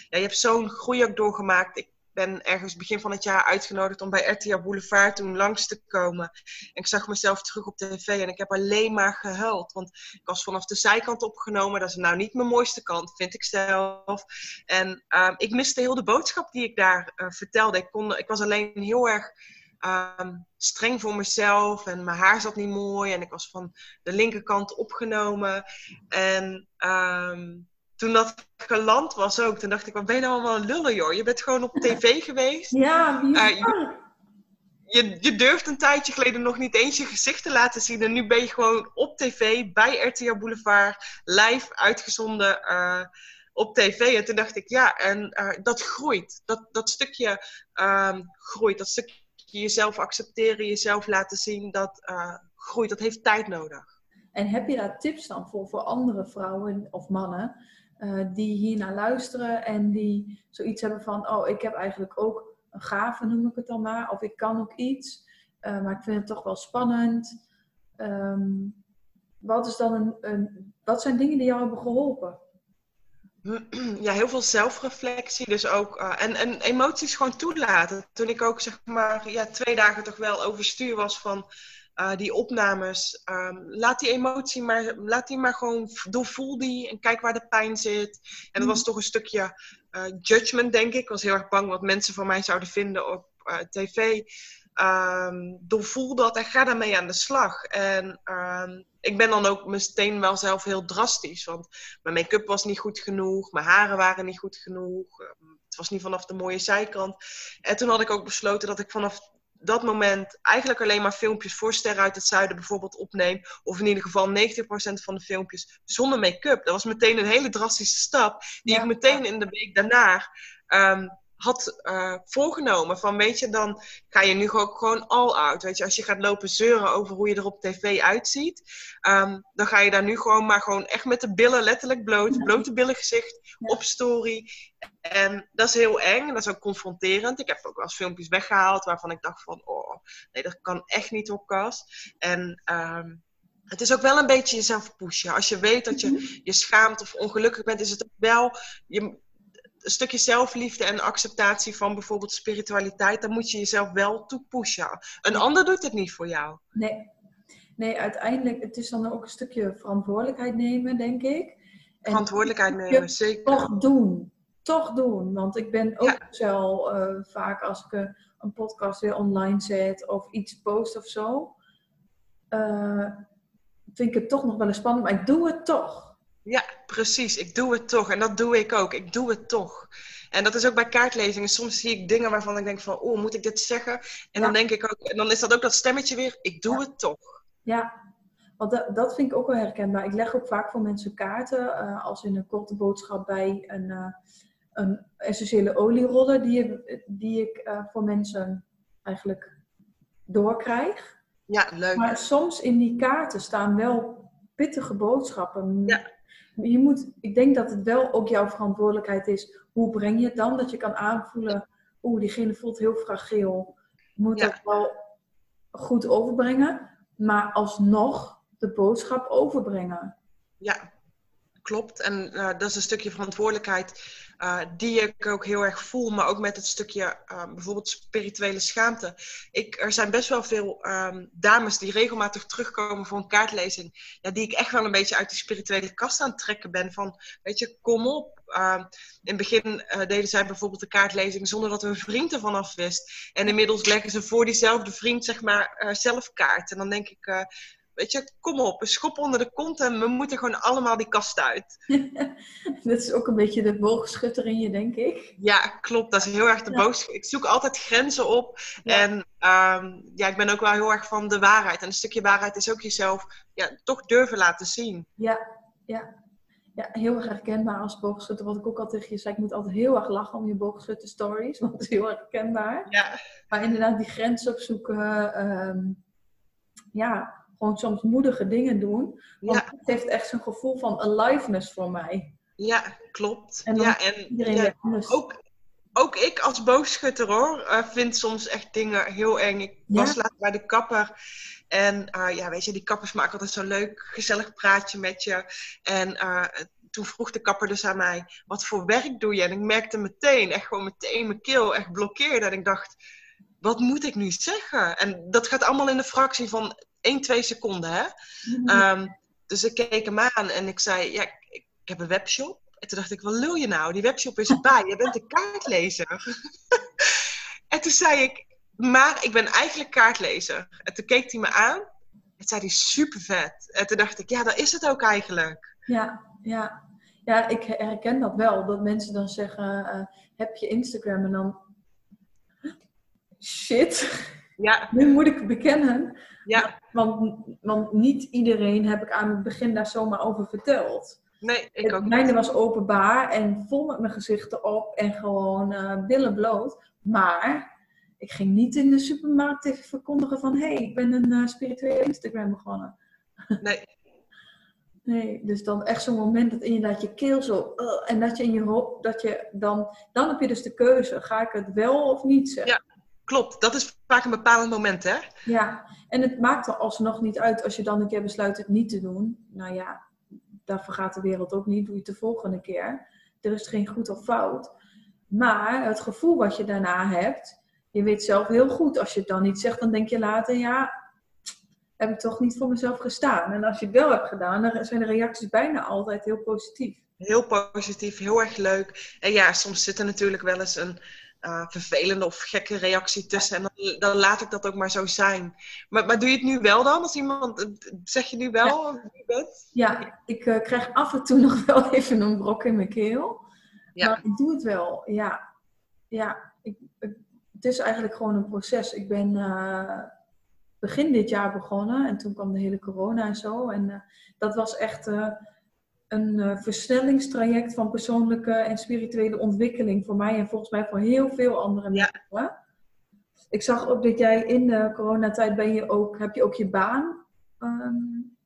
S2: ja, je hebt zo'n groei ook doorgemaakt. Ik ben ergens begin van het jaar uitgenodigd om bij RTL Boulevard toen langs te komen. En ik zag mezelf terug op tv en ik heb alleen maar gehuild. Want ik was vanaf de zijkant opgenomen. Dat is nou niet mijn mooiste kant, vind ik zelf. En ehm, ik miste heel de boodschap die ik daar eh, vertelde. Ik, kon, ik was alleen heel erg ehm, streng voor mezelf. En mijn haar zat niet mooi. En ik was van de linkerkant opgenomen. En ehm, toen dat geland was ook, toen dacht ik, wat ben je nou allemaal een lullen joh. Je bent gewoon op tv [LAUGHS] geweest.
S1: Ja,
S2: Eh, Je, je durft een tijdje geleden nog niet eens je gezicht te laten zien. En nu ben je gewoon op tv bij RTL Boulevard live uitgezonden eh, op tv. En toen dacht ik, ja, en eh, dat groeit. Dat, dat stukje ehm, groeit. Dat stukje jezelf accepteren, jezelf laten zien, dat groeit. Dat heeft tijd nodig.
S1: En heb je daar tips dan voor, voor andere vrouwen of mannen eh, die hier naar luisteren en die zoiets hebben van, oh, ik heb eigenlijk ook een gave, noem ik het dan maar, of ik kan ook iets, eh, maar ik vind het toch wel spannend. Ehm, wat, is dan een, een, wat zijn dingen die jou hebben geholpen? [CLEARS THROAT]
S2: ja, heel veel zelfreflectie. Dus ook, eh, en, en emoties gewoon toelaten. Toen ik ook zeg maar ja, twee dagen toch wel overstuur was van eh, die opnames. ehm, laat die emotie maar, laat die maar gewoon, doorvoel die en kijk waar de pijn zit. En dat was toch een stukje eh, judgment, denk ik. Ik was heel erg bang wat mensen van mij zouden vinden op eh, tv. Ehm, doorvoel dat en ga daarmee aan de slag. En ehm, ik ben dan ook meteen wel zelf heel drastisch. Want mijn make-up was niet goed genoeg, mijn haren waren niet goed genoeg. Het was niet vanaf de mooie zijkant. En toen had ik ook besloten dat ik vanaf dat moment eigenlijk alleen maar filmpjes voor Sterren uit het Zuiden bijvoorbeeld opneem. Of in ieder geval 90% van de filmpjes zonder make-up. Dat was meteen een hele drastische stap. Die
S1: Ja.
S2: ik meteen in de week daarna ehm, had eh, voorgenomen. Van weet je, dan ga je nu ook gewoon all out. Weet je, als je gaat lopen zeuren over hoe je er op tv uitziet. ehm, dan ga je daar nu gewoon maar gewoon echt met de billen letterlijk bloot. Blote billen gezicht op story. En dat is heel eng en dat is ook confronterend. Ik heb ook wel eens filmpjes weggehaald waarvan ik dacht van... Oh, nee, dat kan echt niet op kast. En ehm, het is ook wel een beetje jezelf pushen. Als je weet dat je je schaamt of ongelukkig bent, is het ook wel... Je, een stukje zelfliefde en acceptatie van bijvoorbeeld spiritualiteit, dan moet je jezelf wel toe pushen. Een ander doet het niet voor jou.
S1: Nee. nee, uiteindelijk, het is dan ook een stukje verantwoordelijkheid nemen, denk ik. En
S2: Verantwoordelijkheid nemen, zeker.
S1: toch doen. Toch doen. Want ik ben ook
S2: Ja.
S1: zo eh, vaak als ik een, een podcast weer online zet of iets post of zo. eh, vind ik het toch nog wel eens spannend, maar ik doe het toch.
S2: Ja, precies. Ik doe het toch. En dat doe ik ook. Ik doe het toch. En dat is ook bij kaartlezingen. Soms zie ik dingen waarvan ik denk van, oh, moet ik dit zeggen? En dan denk ik ook, en dan is dat ook dat stemmetje weer, ik doe
S1: Ja.
S2: het toch.
S1: Ja, Want dat, dat vind ik ook wel herkenbaar. Ik leg ook vaak voor mensen kaarten, uh, als in een korte boodschap bij een, uh, een essentiële olieroller die, die ik uh, voor mensen eigenlijk doorkrijg.
S2: Ja, leuk.
S1: Maar soms in die kaarten staan wel pittige boodschappen. Ja. Je moet, ik denk dat het wel ook jouw verantwoordelijkheid is. Hoe breng je het dan? Dat je kan aanvoelen, oeh, diegene voelt heel fragiel. Moet ja. dat wel goed overbrengen. Maar alsnog de boodschap overbrengen.
S2: Ja, klopt. En uh, dat is een stukje verantwoordelijkheid uh, die ik ook heel erg voel, maar ook met het stukje uh, bijvoorbeeld spirituele schaamte. Ik, er zijn best wel veel um, dames die regelmatig terugkomen voor een kaartlezing, ja, die ik echt wel een beetje uit die spirituele kast aan het trekken ben. Van, weet je, kom op. in het begin deden zij bijvoorbeeld de kaartlezing zonder dat hun vriend ervan af wist. En inmiddels leggen ze voor diezelfde vriend, zeg maar, zelf kaart. En dan denk ik, weet je, kom op, een schop onder de kont en we moeten gewoon allemaal die kast uit. [LAUGHS]
S1: dat is ook een beetje de boogschutter in je, denk ik.
S2: Ja, klopt. Dat is heel erg de ja. Ik zoek altijd grenzen op. En um, ja, ik ben ook wel heel erg van de waarheid. En een stukje waarheid is ook jezelf ja, toch durven laten zien.
S1: Ja, ja. Ja, heel erg herkenbaar als boogschutter. Wat ik ook altijd tegen je zei, ik moet altijd heel erg lachen om je boogschutter stories. [LAUGHS] Want het is heel erg herkenbaar.
S2: Ja.
S1: Maar inderdaad, die grens opzoeken. Um, ja, gewoon soms moedige dingen doen. Want het heeft echt zo'n gevoel van aliveness voor mij.
S2: Ja, klopt. En ja, en ja, ook, ook ik als boogschutter hoor, uh, vind soms echt dingen heel eng. Ik was laatst bij de kapper. En uh, ja, weet je, die kappers maken altijd zo'n leuk, gezellig praatje met je. En uh, toen vroeg de kapper dus aan mij, wat voor werk doe je? En ik merkte meteen, echt gewoon meteen mijn keel echt blokkeerde. En ik dacht, wat moet ik nu zeggen? En dat gaat allemaal in de fractie van 1, 2 seconden. Hè? Mm um, dus ik keek hem aan en ik zei, ja, ik, ik, heb een webshop. En toen dacht ik, wat lul je nou? Die webshop is erbij. Je bent een [LAUGHS] kaartlezer. [LAUGHS] en toen zei ik, maar ik ben eigenlijk kaartlezer. En toen keek hij me aan. En zei hij, super vet. En toen dacht ik, ja, dat is het ook eigenlijk.
S1: Ja, ja. Ja, ik herken dat wel. Dat mensen dan zeggen, uh, heb je Instagram? En dan, shit.
S2: Ja. [LAUGHS]
S1: nu moet ik bekennen.
S2: Ja.
S1: Want, want niet iedereen heb ik aan het begin daar zomaar over verteld.
S2: Nee, ik ook
S1: niet. Was openbaar en vol met mijn gezicht erop en gewoon uh, billen bloot. Maar ik ging niet in de supermarkt even verkondigen van... hé, hey, ik ben een uh, spirituele Instagram begonnen.
S2: Nee. [LAUGHS]
S1: Nee, dus dan echt zo'n moment dat inderdaad je keel zo... Uh, en dat je in je hoofd... Dat je dan, dan heb je dus de keuze. Ga ik het wel of niet zeggen?
S2: Ja klopt. Dat is vaak een bepalend moment, hè?
S1: Ja, en het maakt er alsnog niet uit als je dan een keer besluit het niet te doen. Nou ja, daar vergaat de wereld ook niet. Doe je het de volgende keer. Er is geen goed of fout. Maar het gevoel wat je daarna hebt, je weet zelf heel goed. Als je het dan niet zegt, dan denk je later, ja, heb ik toch niet voor mezelf gestaan. En als je het wel hebt gedaan, dan zijn de reacties bijna altijd heel positief.
S2: Heel positief, heel erg leuk. En ja, soms zit er natuurlijk wel eens een uh, vervelende of gekke reactie tussen. En dan, dan, laat ik dat ook maar zo zijn. Maar, maar doe je het nu wel dan? Als iemand, eh, zeg je nu wel
S1: ja. wie bent? Ja, ik uh, krijg af en toe [LAUGHS] nog wel even een brok in mijn keel. Ja. Maar ik doe het wel, ja. Ja, ik, het is eigenlijk gewoon een proces. Ik ben uh, begin dit jaar begonnen en toen kwam de hele corona en zo. En dat was echt een uh, versnellingstraject van persoonlijke en spirituele ontwikkeling voor mij en volgens mij voor heel veel andere mensen. Ja. Ik zag ook dat jij in de coronatijd ben je ook, heb je ook je baan um,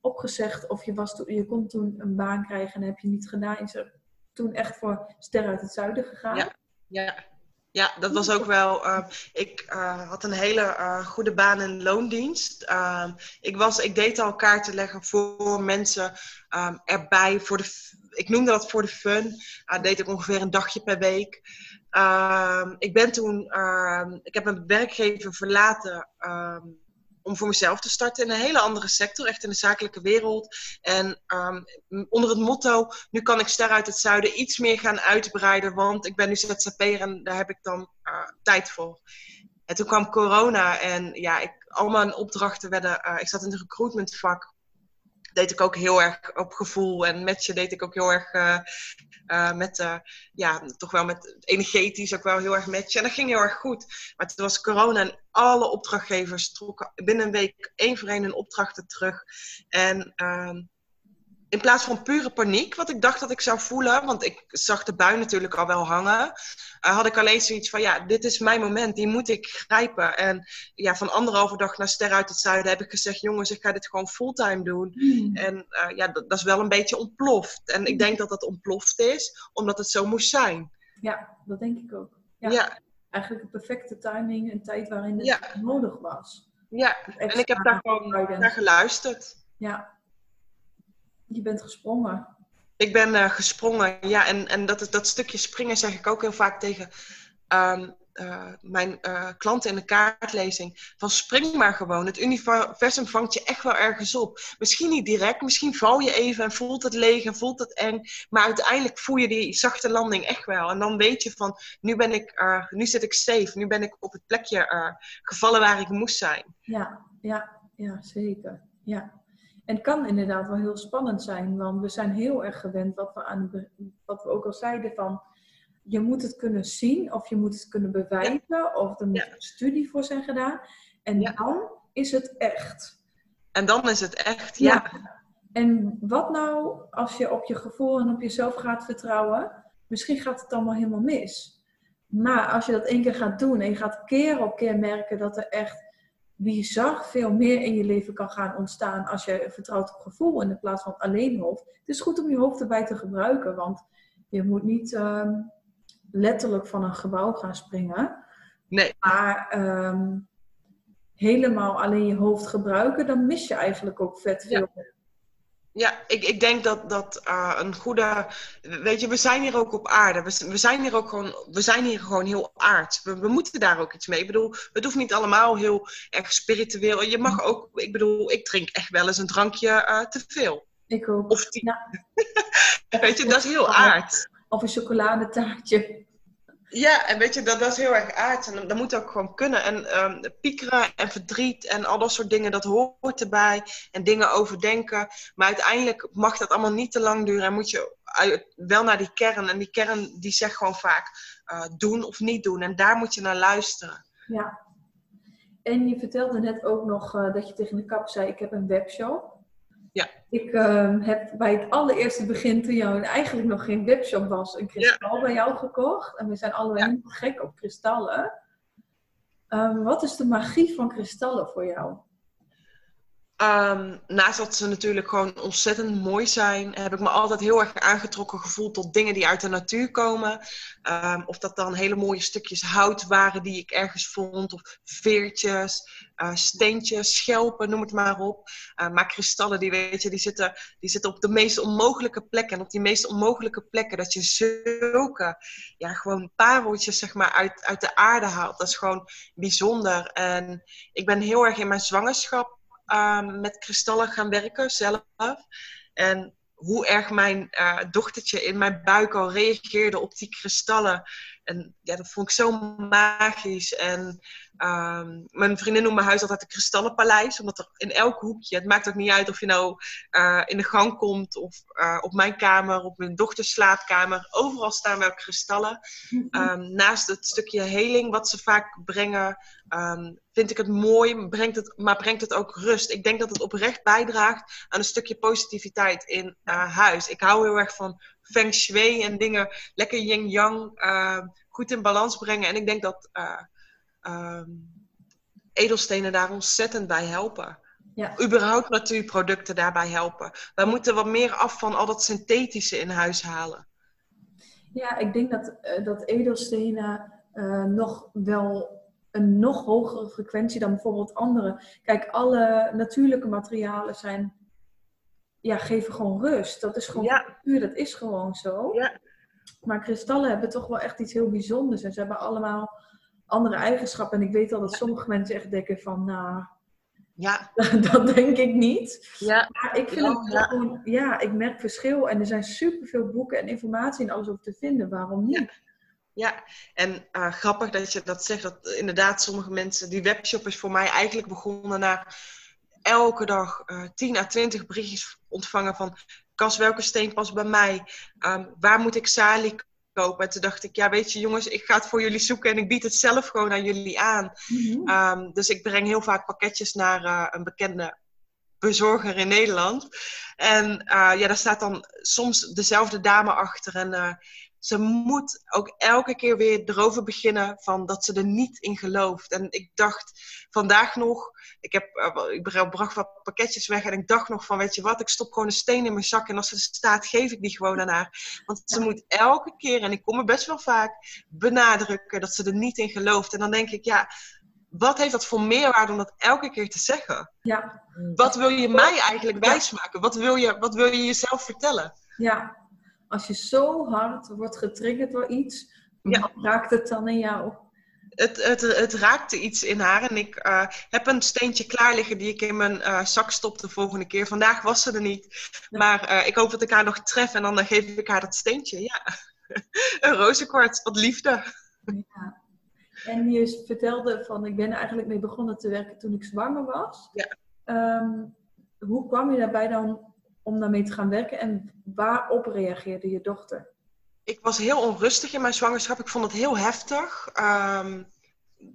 S1: opgezegd of je, was je kon toen een baan krijgen en heb je niet gedaan. Is er toen echt voor Ster uit het Zuiden gegaan?
S2: Ja, ja. Ja, dat was ook wel. Uh, ik uh, had een hele uh, goede baan in loondienst. Ehm, ik, was, ik deed al kaarten leggen voor mensen um, erbij. Voor de, ik noemde dat voor de fun. Dat deed ik ongeveer een dagje per week. Ehm, ik ben toen. ik heb mijn werkgever verlaten om voor mezelf te starten in een hele andere sector, echt in de zakelijke wereld. En um, onder het motto, nu kan ik ster uit het zuiden iets meer gaan uitbreiden, want ik ben nu ZZP'er en daar heb ik dan uh, tijd voor. En toen kwam corona en ja, ik, al mijn opdrachten werden, uh, ik zat in het recruitmentvak. Deed ik ook heel erg op gevoel. En je deed ik ook heel erg uh, uh, met, uh, ja, toch wel met energetisch ook wel heel erg je. En dat ging heel erg goed. Maar toen was corona en alle opdrachtgevers trokken binnen een week één voor één hun opdrachten terug. En ehm, in plaats van pure paniek, wat ik dacht dat ik zou voelen, want ik zag de bui natuurlijk al wel hangen, uh, had ik alleen zoiets van, ja, dit is mijn moment, die moet ik grijpen. En ja, van anderhalve dag naar Ster uit het Zuiden heb ik gezegd, jongens, ik ga dit gewoon fulltime doen. Mm. En uh, ja, dat, dat, is wel een beetje ontploft. En ik denk dat dat ontploft is, omdat het zo moest zijn.
S1: Ja, dat denk ik ook. Ja. ja. Eigenlijk een perfecte timing, een tijd waarin het ja. nodig was.
S2: Ja, en ik heb daar gewoon naar geluisterd.
S1: Ja, je bent gesprongen.
S2: Ik ben uh, gesprongen, ja. En, en dat, dat stukje springen zeg ik ook heel vaak tegen um, uh, mijn uh, klanten in de kaartlezing. Van spring maar gewoon. Het universum vangt je echt wel ergens op. Misschien niet direct, misschien val je even en voelt het leeg en voelt het eng. Maar uiteindelijk voel je die zachte landing echt wel. En dan weet je van, nu, ben ik, nu zit ik safe. Nu ben ik op het plekje gevallen waar ik moest zijn.
S1: Ja, ja, ja zeker. Ja. En het kan inderdaad wel heel spannend zijn, want we zijn heel erg gewend, wat we, aan, wat we ook al zeiden, van je moet het kunnen zien of je moet het kunnen bewijzen of er moet een studie voor zijn gedaan. En dan is het echt.
S2: En dan is het echt, ja.
S1: En wat nou als je op je gevoel en op jezelf gaat vertrouwen? Misschien gaat het allemaal helemaal mis. Maar als je dat één keer gaat doen en je gaat keer op keer merken dat er echt bizar veel meer in je leven kan gaan ontstaan als je vertrouwt op gevoel in plaats van alleen hoofd. Het is goed om je hoofd erbij te gebruiken, want je moet niet uh, letterlijk van een gebouw gaan springen.
S2: Nee.
S1: Maar um, helemaal alleen je hoofd gebruiken, dan mis je eigenlijk ook vet veel. Ja.
S2: Ja, ik, ik denk dat, dat uh, een goede. Weet je, we zijn hier ook op aarde. We, we, zijn hier ook gewoon, we zijn hier gewoon heel aard. We, we moeten daar ook iets mee. Ik bedoel, het hoeft niet allemaal heel erg spiritueel. Je mag ook, ik bedoel, ik drink echt wel eens een drankje uh, te veel.
S1: Ik ook.
S2: Of tien. Ja. [LAUGHS] weet je, dat is heel aard.
S1: Of een chocoladetaartje.
S2: Ja, en weet je, dat, dat is heel erg aard. En dat moet ook gewoon kunnen. En um, piekeren en verdriet en al dat soort dingen, dat hoort erbij. En dingen overdenken. Maar uiteindelijk mag dat allemaal niet te lang duren. En moet je wel naar die kern. En die kern die zegt gewoon vaak uh, doen of niet doen. En daar moet je naar luisteren.
S1: Ja. En je vertelde net ook nog uh, dat je tegen de kap zei, ik heb een webshop. Ik uh, heb bij het allereerste begin, toen jou eigenlijk nog geen webshop was, een kristal ja. bij jou gekocht. En we zijn allebei ja. gek op kristallen. Um, wat is de magie van kristallen voor jou?
S2: Um, naast dat ze natuurlijk gewoon ontzettend mooi zijn, heb ik me altijd heel erg aangetrokken gevoeld tot dingen die uit de natuur komen. Um, of dat dan hele mooie stukjes hout waren die ik ergens vond, of veertjes, uh, steentjes, schelpen, noem het maar op. Uh, maar kristallen, die, weet je, die, zitten, die zitten op de meest onmogelijke plekken. En op die meest onmogelijke plekken, dat je zulke, ja, gewoon pareltjes, zeg maar, uit, uit de aarde haalt. Dat is gewoon bijzonder. En ik ben heel erg in mijn zwangerschap um, met kristallen gaan werken zelf. En hoe erg mijn uh, dochtertje in mijn buik al reageerde op die kristallen. En ja, dat vond ik zo magisch. En um, mijn vriendin noemt mijn huis altijd een kristallenpaleis. Omdat er in elk hoekje, het maakt ook niet uit of je nou uh, in de gang komt. Of uh, op mijn kamer, op mijn dochters slaapkamer. Overal staan wel kristallen. Um, naast het stukje heling wat ze vaak brengen. Um, vind ik het mooi, brengt het, maar brengt het ook rust. Ik denk dat het oprecht bijdraagt aan een stukje positiviteit in uh, huis. Ik hou heel erg van feng shui en dingen lekker yin-yang goed in balans brengen. En ik denk dat um, edelstenen daar ontzettend bij helpen.
S1: Ja.
S2: Überhaupt natuurproducten daarbij helpen. Wij moeten wat meer af van al dat synthetische in huis halen.
S1: Ja, ik denk dat, uh, dat edelstenen uh, nog wel een nog hogere frequentie dan bijvoorbeeld andere. Kijk, alle natuurlijke materialen zijn, ja, geven gewoon rust. Dat is gewoon
S2: ja.
S1: puur, dat is gewoon zo.
S2: Ja.
S1: Maar kristallen hebben toch wel echt iets heel bijzonders. En ze hebben allemaal andere eigenschappen. En ik weet al dat sommige mensen echt denken van, nou,
S2: ja. [LAUGHS]
S1: dat denk ik niet.
S2: Ja.
S1: Maar ik vind het ja. gewoon, ja, ik merk verschil. En er zijn superveel boeken en informatie en alles over te vinden. Waarom niet?
S2: Ja. Ja, en uh, grappig dat je dat zegt. Dat inderdaad sommige mensen... Die webshop is voor mij eigenlijk begonnen na elke dag uh, 10 à 20 berichtjes ontvangen van... Kas, welke steen past bij mij? Ehm, waar moet ik salie kopen? En toen dacht ik, ja weet je jongens, ik ga het voor jullie zoeken en ik bied het zelf gewoon aan jullie aan. Mhm. Ehm, dus ik breng heel vaak pakketjes naar uh, een bekende bezorger in Nederland. En uh, ja, daar staat dan soms dezelfde dame achter. En uh, ze moet ook elke keer weer erover beginnen van dat ze er niet in gelooft. En ik dacht vandaag nog, ik, heb, uh, ik bracht wat pakketjes weg en ik dacht nog van, weet je wat, ik stop gewoon een steen in mijn zak en als ze er staat, geef ik die gewoon aan haar. Want ze moet elke keer, en ik kom er best wel vaak, benadrukken dat ze er niet in gelooft. En dan denk ik, ja, wat heeft dat voor meerwaarde om dat elke keer te zeggen? Ja. Wat wil je mij eigenlijk wijsmaken? Wat wil je, wat wil je jezelf vertellen?
S1: Ja, als je zo hard wordt getriggerd door iets, ja. raakt het dan in jou?
S2: Het, het, het raakte iets in haar en ik uh, heb een steentje klaar liggen die ik in mijn uh, zak stop de volgende keer. Vandaag was ze er niet, maar uh, ik hoop dat ik haar nog tref en dan geef ik haar dat steentje. Ja, [LAUGHS] een rozenkwarts, wat liefde. Ja.
S1: En je vertelde van, ik ben er eigenlijk mee begonnen te werken toen ik zwanger was. Ja. Um, hoe kwam je daarbij dan om daarmee te gaan werken en waarop reageerde je dochter?
S2: Ik was heel onrustig in mijn zwangerschap. Ik vond het heel heftig. Um,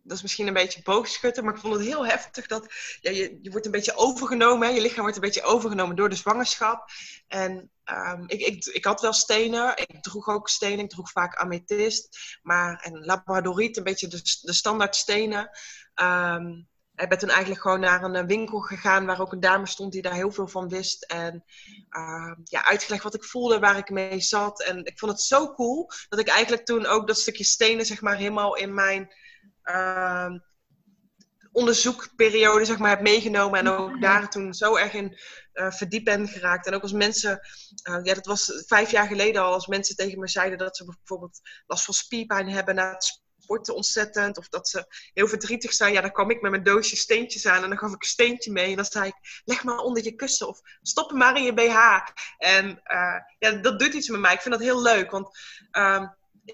S2: dat is misschien een beetje boogschutten, maar ik vond het heel heftig dat ja, je, je wordt een beetje overgenomen. Hè? Je lichaam wordt een beetje overgenomen door de zwangerschap. En um, ik, ik, ik had wel stenen. Ik droeg ook stenen. Ik droeg vaak amethyst. Maar, en labradoriet, een beetje de, de standaard stenen. Um, ik ben toen eigenlijk gewoon naar een winkel gegaan waar ook een dame stond die daar heel veel van wist. En uh, ja, uitgelegd wat ik voelde, waar ik mee zat. En ik vond het zo cool dat ik eigenlijk toen ook dat stukje stenen zeg maar helemaal in mijn uh, onderzoekperiode zeg maar heb meegenomen. En ook daar toen zo erg in uh, verdiept ben geraakt. En ook als mensen, uh, ja dat was vijf jaar geleden al, als mensen tegen me zeiden dat ze bijvoorbeeld last van spierpijn hebben na het sporten ontzettend. Of dat ze heel verdrietig zijn. Ja, dan kwam ik met mijn doosje steentjes aan en dan gaf ik een steentje mee. En dan zei ik, leg maar onder je kussen of stop hem maar in je BH. En uh, ja, dat doet iets met mij. Ik vind dat heel leuk, want... Uh,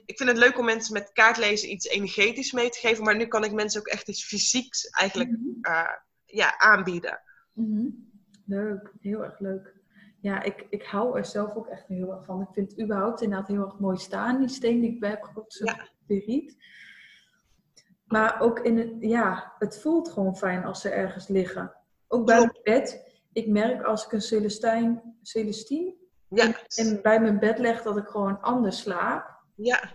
S2: ik vind het leuk om mensen met kaartlezen iets energetisch mee te geven, maar nu kan ik mensen ook echt iets fysieks eigenlijk uh, ja, aanbieden.
S1: Mm -hmm. Leuk, heel erg leuk. Ja, ik, ik hou er zelf ook echt heel erg van. Ik vind het überhaupt inderdaad heel erg mooi staan, die steen die ik bij heb gekocht, zo ja. Maar ook in het, ja, het voelt gewoon fijn als ze ergens liggen. Ook bij mijn bed. Ik merk als ik een Celestijn, Celestine ja. en, bij mijn bed leg dat ik gewoon anders slaap. Ja.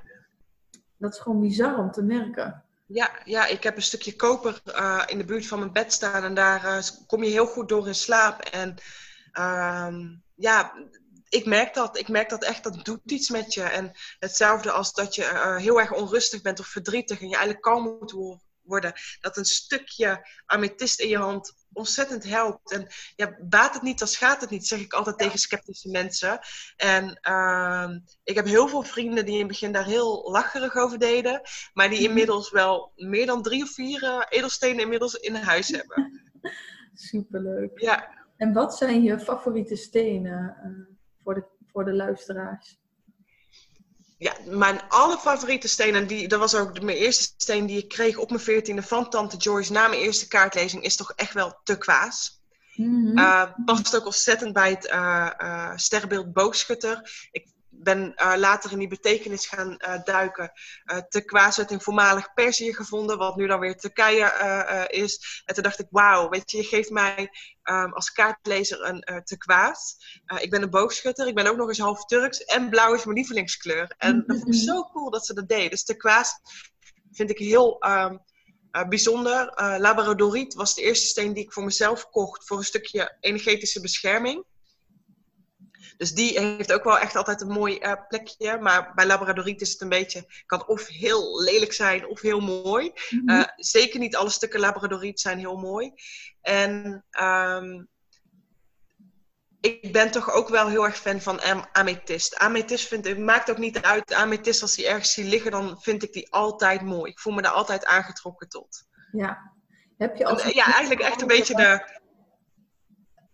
S1: Dat is gewoon bizar om te merken.
S2: Ja, ja ik heb een stukje koper uh, in de buurt van mijn bed staan en daar uh, kom je heel goed door in slaap. En uh, ja, ik merk dat. Ik merk dat echt, dat doet iets met je. En hetzelfde als dat je uh, heel erg onrustig bent of verdrietig en je eigenlijk kalm moet worden. Dat een stukje amethyst in je hand ontzettend helpt. En ja, baat het niet, dan schaadt het niet, zeg ik altijd tegen sceptische mensen. En uh, ik heb heel veel vrienden die in het begin daar heel lacherig over deden. Maar die mhm. inmiddels wel meer dan drie of vier uh, edelstenen inmiddels in huis hebben. [LAUGHS]
S1: Superleuk. Ja. En wat zijn je favoriete stenen? Voor de, voor de luisteraars?
S2: Ja, mijn allerfavoriete steen, en die, dat was ook de, mijn eerste steen die ik kreeg op mijn veertiende van Tante Joyce na mijn eerste kaartlezing, is toch echt wel turquoise. Mm -hmm. uh, past ook ontzettend bij het uh, uh, sterrenbeeld boogschutter. Ik ben uh, later in die betekenis gaan uh, duiken. Uh, turquoise werd in voormalig Perzië gevonden, wat nu dan weer Turkije is. En toen dacht ik, wauw, weet je, je geeft mij um, als kaartlezer een uh, turquoise. ik ben een boogschutter, ik ben ook nog eens half Turks en blauw is mijn lievelingskleur. En dat vond ik zo cool dat ze dat deden. Dus turquoise vind ik heel um, bijzonder. Labradoriet was de eerste steen die ik voor mezelf kocht voor een stukje energetische bescherming. Dus die heeft ook wel echt altijd een mooi uh, plekje. Maar bij Labradoriet is het een beetje, kan of heel lelijk zijn of heel mooi. Mm -hmm. uh, zeker niet alle stukken Labradoriet zijn heel mooi. En um, ik ben toch ook wel heel erg fan van amethyst. Amethyst vind ik, maakt ook niet uit. Amethyst, als die ergens zie liggen, dan vind ik die altijd mooi. Ik voel me daar altijd aangetrokken tot.
S1: Ja. Heb je als
S2: en, ja, eigenlijk echt een beetje de...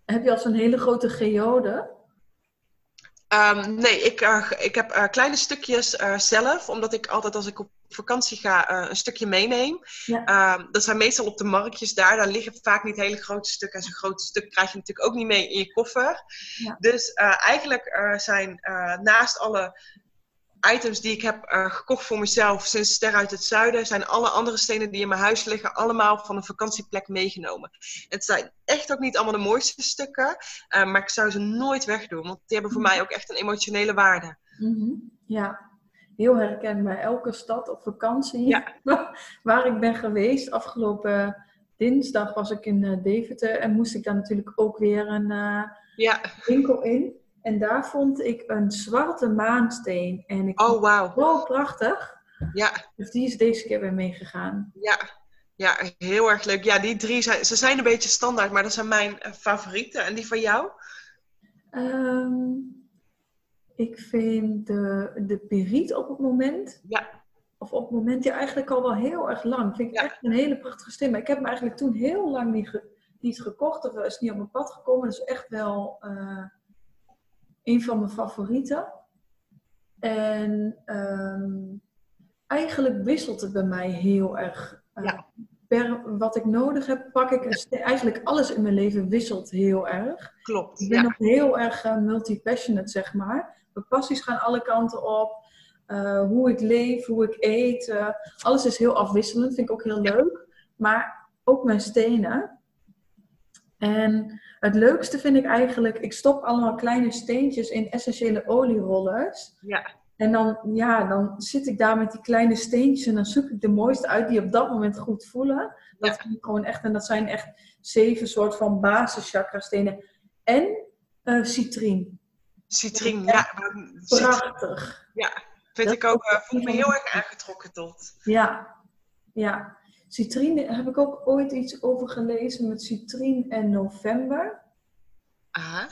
S1: Heb je als een hele grote geode?
S2: Um, nee, ik, uh, ik heb uh, kleine stukjes uh, zelf, omdat ik altijd als ik op vakantie ga, een stukje meeneem.
S1: Ja.
S2: Ehm, dat zijn meestal op de marktjes daar. Daar liggen vaak niet hele grote stukken. En zo'n groot stuk krijg je natuurlijk ook niet mee in je koffer.
S1: Ja.
S2: Dus eigenlijk zijn naast alle items die ik heb gekocht voor mezelf sinds Ster uit het Zuiden, zijn alle andere stenen die in mijn huis liggen allemaal van een vakantieplek meegenomen. Het zijn echt ook niet allemaal de mooiste stukken, maar ik zou ze nooit wegdoen, want die hebben voor mij ook echt een emotionele waarde.
S1: Mm -hmm. Ja, heel herkenbaar. Elke stad op vakantie
S2: Ja. [LAUGHS]
S1: waar ik ben geweest. Afgelopen dinsdag was ik in uh, Deventer en moest ik dan natuurlijk ook weer een uh,
S2: Ja.
S1: winkel in. En daar vond ik een zwarte maansteen. En ik
S2: Oh, wauw.
S1: Zo prachtig.
S2: Ja,
S1: Dus die is deze keer weer meegegaan.
S2: ja. Ja, heel erg leuk. Ja, die drie zijn, ze zijn een beetje standaard, maar dat zijn mijn eh, favorieten. En die van jou?
S1: Ehm, ik vind de, de Piriet op het moment,
S2: Ja,
S1: of op het moment, ja eigenlijk al wel heel erg lang. Vind ik
S2: Ja.
S1: echt een hele prachtige steen. Maar ik heb hem eigenlijk toen heel lang niet, ge- niet gekocht. Of is niet op mijn pad gekomen. Dat is echt wel eh, een van mijn favorieten. En ehm, eigenlijk wisselt het bij mij heel erg. eh,
S2: Ja.
S1: Per wat ik nodig heb, pak ik een. Eigenlijk alles in mijn leven wisselt heel erg.
S2: klopt.
S1: Ik ben
S2: Ja,
S1: nog heel erg uh, multi-passionate, zeg maar. Mijn passies gaan alle kanten op. Uh, hoe ik leef, hoe ik eet. alles is heel afwisselend, vind ik ook heel leuk. Maar ook mijn stenen. En het leukste vind ik eigenlijk, ik stop allemaal kleine steentjes in essentiële olierollers.
S2: ja,
S1: En dan, ja, dan zit ik daar met die kleine steentjes en dan zoek ik de mooiste uit die op dat moment goed voelen. Dat
S2: Ja.
S1: vind ik gewoon echt, en dat zijn echt zeven soort van basischakra stenen. En uh, citrien.
S2: citrien. Ja,
S1: Prachtig.
S2: vind
S1: Dat
S2: ik ook, uh, voel me heel erg aangetrokken tot.
S1: Ja, ja. Citrien, daar heb ik ook ooit iets over gelezen met citrien en november.
S2: Aha.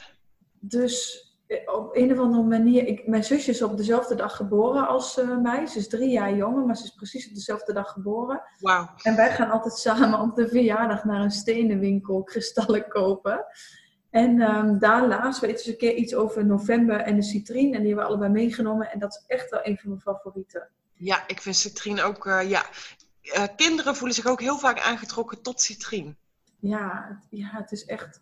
S1: Dus eh, op een of andere manier, ik, mijn zusje is op dezelfde dag geboren als uh, mij. Ze is drie jaar jonger, maar ze is precies op dezelfde dag geboren.
S2: Wauw.
S1: En wij gaan altijd samen op de verjaardag naar een stenenwinkel kristallen kopen. En um, daar laatst weten ze een keer iets over november en de citrien. En die hebben we allebei meegenomen. En dat is echt wel een van mijn favorieten.
S2: Ja, ik vind citrien ook, uh, ja. Uh, kinderen voelen zich ook heel vaak aangetrokken tot citrien.
S1: Ja, het, ja, het is echt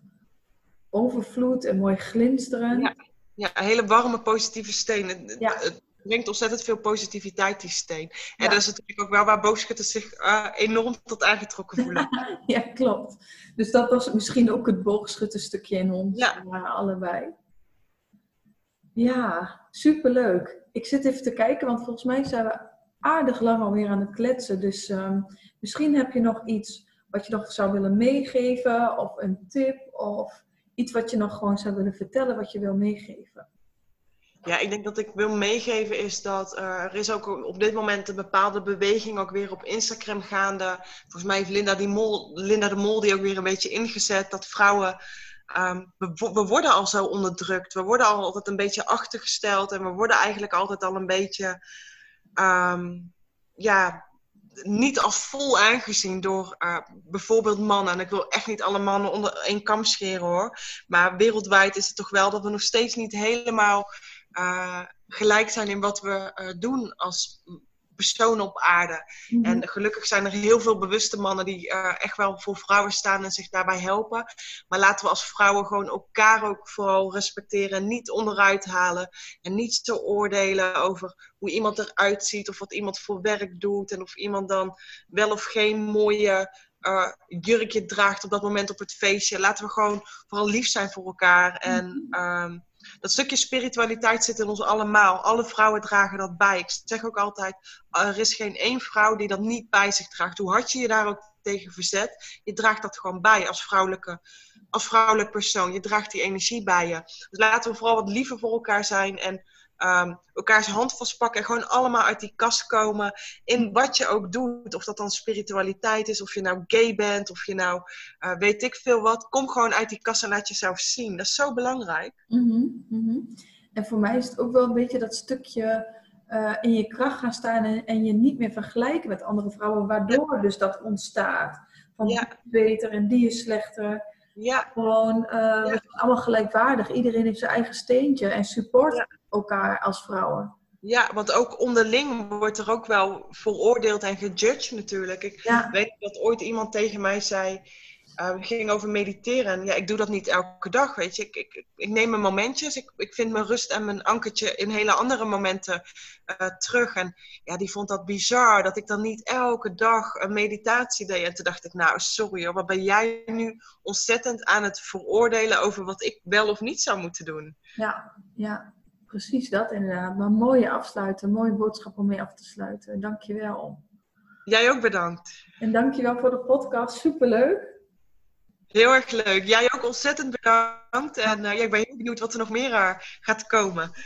S1: overvloed en mooi glinsteren.
S2: Ja, ja een hele warme, positieve steen. Het,
S1: Ja.
S2: het brengt ontzettend veel positiviteit, die steen. En
S1: Ja.
S2: dat is natuurlijk ook wel waar boogschutters zich uh, enorm tot aangetrokken voelen. [LAUGHS]
S1: ja, klopt. Dus dat was misschien ook het boogschutterstukje in ons.
S2: Ja.
S1: Uh, allebei. Ja, superleuk. Ik zit even te kijken, want volgens mij zijn we aardig lang alweer aan het kletsen. Dus um, misschien heb je nog iets wat je nog zou willen meegeven, of een tip, of iets wat je nog gewoon zou willen vertellen, wat je wil meegeven.
S2: Ja, ik denk dat ik wil meegeven is dat uh, er is ook op dit moment een bepaalde beweging ook weer op Instagram gaande. Volgens mij heeft Linda, die Mol, Linda de Mol die ook weer een beetje ingezet dat vrouwen... Um, we, we, worden al zo onderdrukt. We worden al altijd een beetje achtergesteld. En we worden eigenlijk altijd al een beetje... Um, ja, niet als vol aangezien door uh, bijvoorbeeld mannen. En ik wil echt niet alle mannen onder één kam scheren hoor. Maar wereldwijd is het toch wel dat we nog steeds niet helemaal uh, gelijk zijn in wat we uh, doen als personen op aarde.
S1: Mhm.
S2: En gelukkig zijn er heel veel bewuste mannen die echt wel voor vrouwen staan en zich daarbij helpen. Maar laten we als vrouwen gewoon elkaar ook vooral respecteren en niet onderuit halen. En niet zo oordelen over hoe iemand eruit ziet of wat iemand voor werk doet. En of iemand dan wel of geen mooie uh, jurkje draagt op dat moment op het feestje. Laten we gewoon vooral lief zijn voor elkaar. En um, dat stukje spiritualiteit zit in ons allemaal. Alle vrouwen dragen dat bij. Ik zeg ook altijd, er is geen één vrouw die dat niet bij zich draagt. Hoe hard je je daar ook tegen verzet, je draagt dat gewoon bij als vrouwelijke, als vrouwelijk persoon. Je draagt die energie bij je. Dus laten we vooral wat liever voor elkaar zijn en um, elkaars hand vastpakken en gewoon allemaal uit die kast komen in wat je ook doet. Of dat dan spiritualiteit is, of je nou gay bent, of je nou uh, weet ik veel wat. Kom gewoon uit die kast en laat jezelf zien. Dat is zo belangrijk.
S1: Mm -hmm, mm -hmm. En voor mij is het ook wel een beetje dat stukje uh, in je kracht gaan staan en, en, je niet meer vergelijken met andere vrouwen, waardoor ja. dus dat ontstaat. Van
S2: ja.
S1: die is beter en die is slechter.
S2: Ja.
S1: Gewoon, uh, ja. zijn allemaal gelijkwaardig. Iedereen heeft zijn eigen steentje en support elkaar als vrouwen.
S2: Ja, want ook onderling wordt er ook wel veroordeeld en gejudged natuurlijk. Ik
S1: Ja.
S2: weet dat ooit iemand tegen mij zei, eh, het ging over mediteren. En ja, ik doe dat niet elke dag, weet je. Ik, ik, ik neem mijn momentjes, ik, ik vind mijn rust en mijn ankertje in hele andere momenten eh, terug. En ja, die vond dat bizar, dat ik dan niet elke dag een meditatie deed. En toen dacht ik, nou sorry hoor, wat ben jij nu ontzettend aan het veroordelen over wat ik wel of niet zou moeten doen.
S1: Ja, ja, precies dat inderdaad. Maar een mooie afsluiten, een mooie boodschap om mee af te sluiten. Dankjewel.
S2: Jij ook bedankt.
S1: En dankjewel voor de podcast, superleuk.
S2: Heel erg leuk. Jij ook ontzettend bedankt. En eh, ja, ik ben heel benieuwd wat er nog meer eh, gaat komen.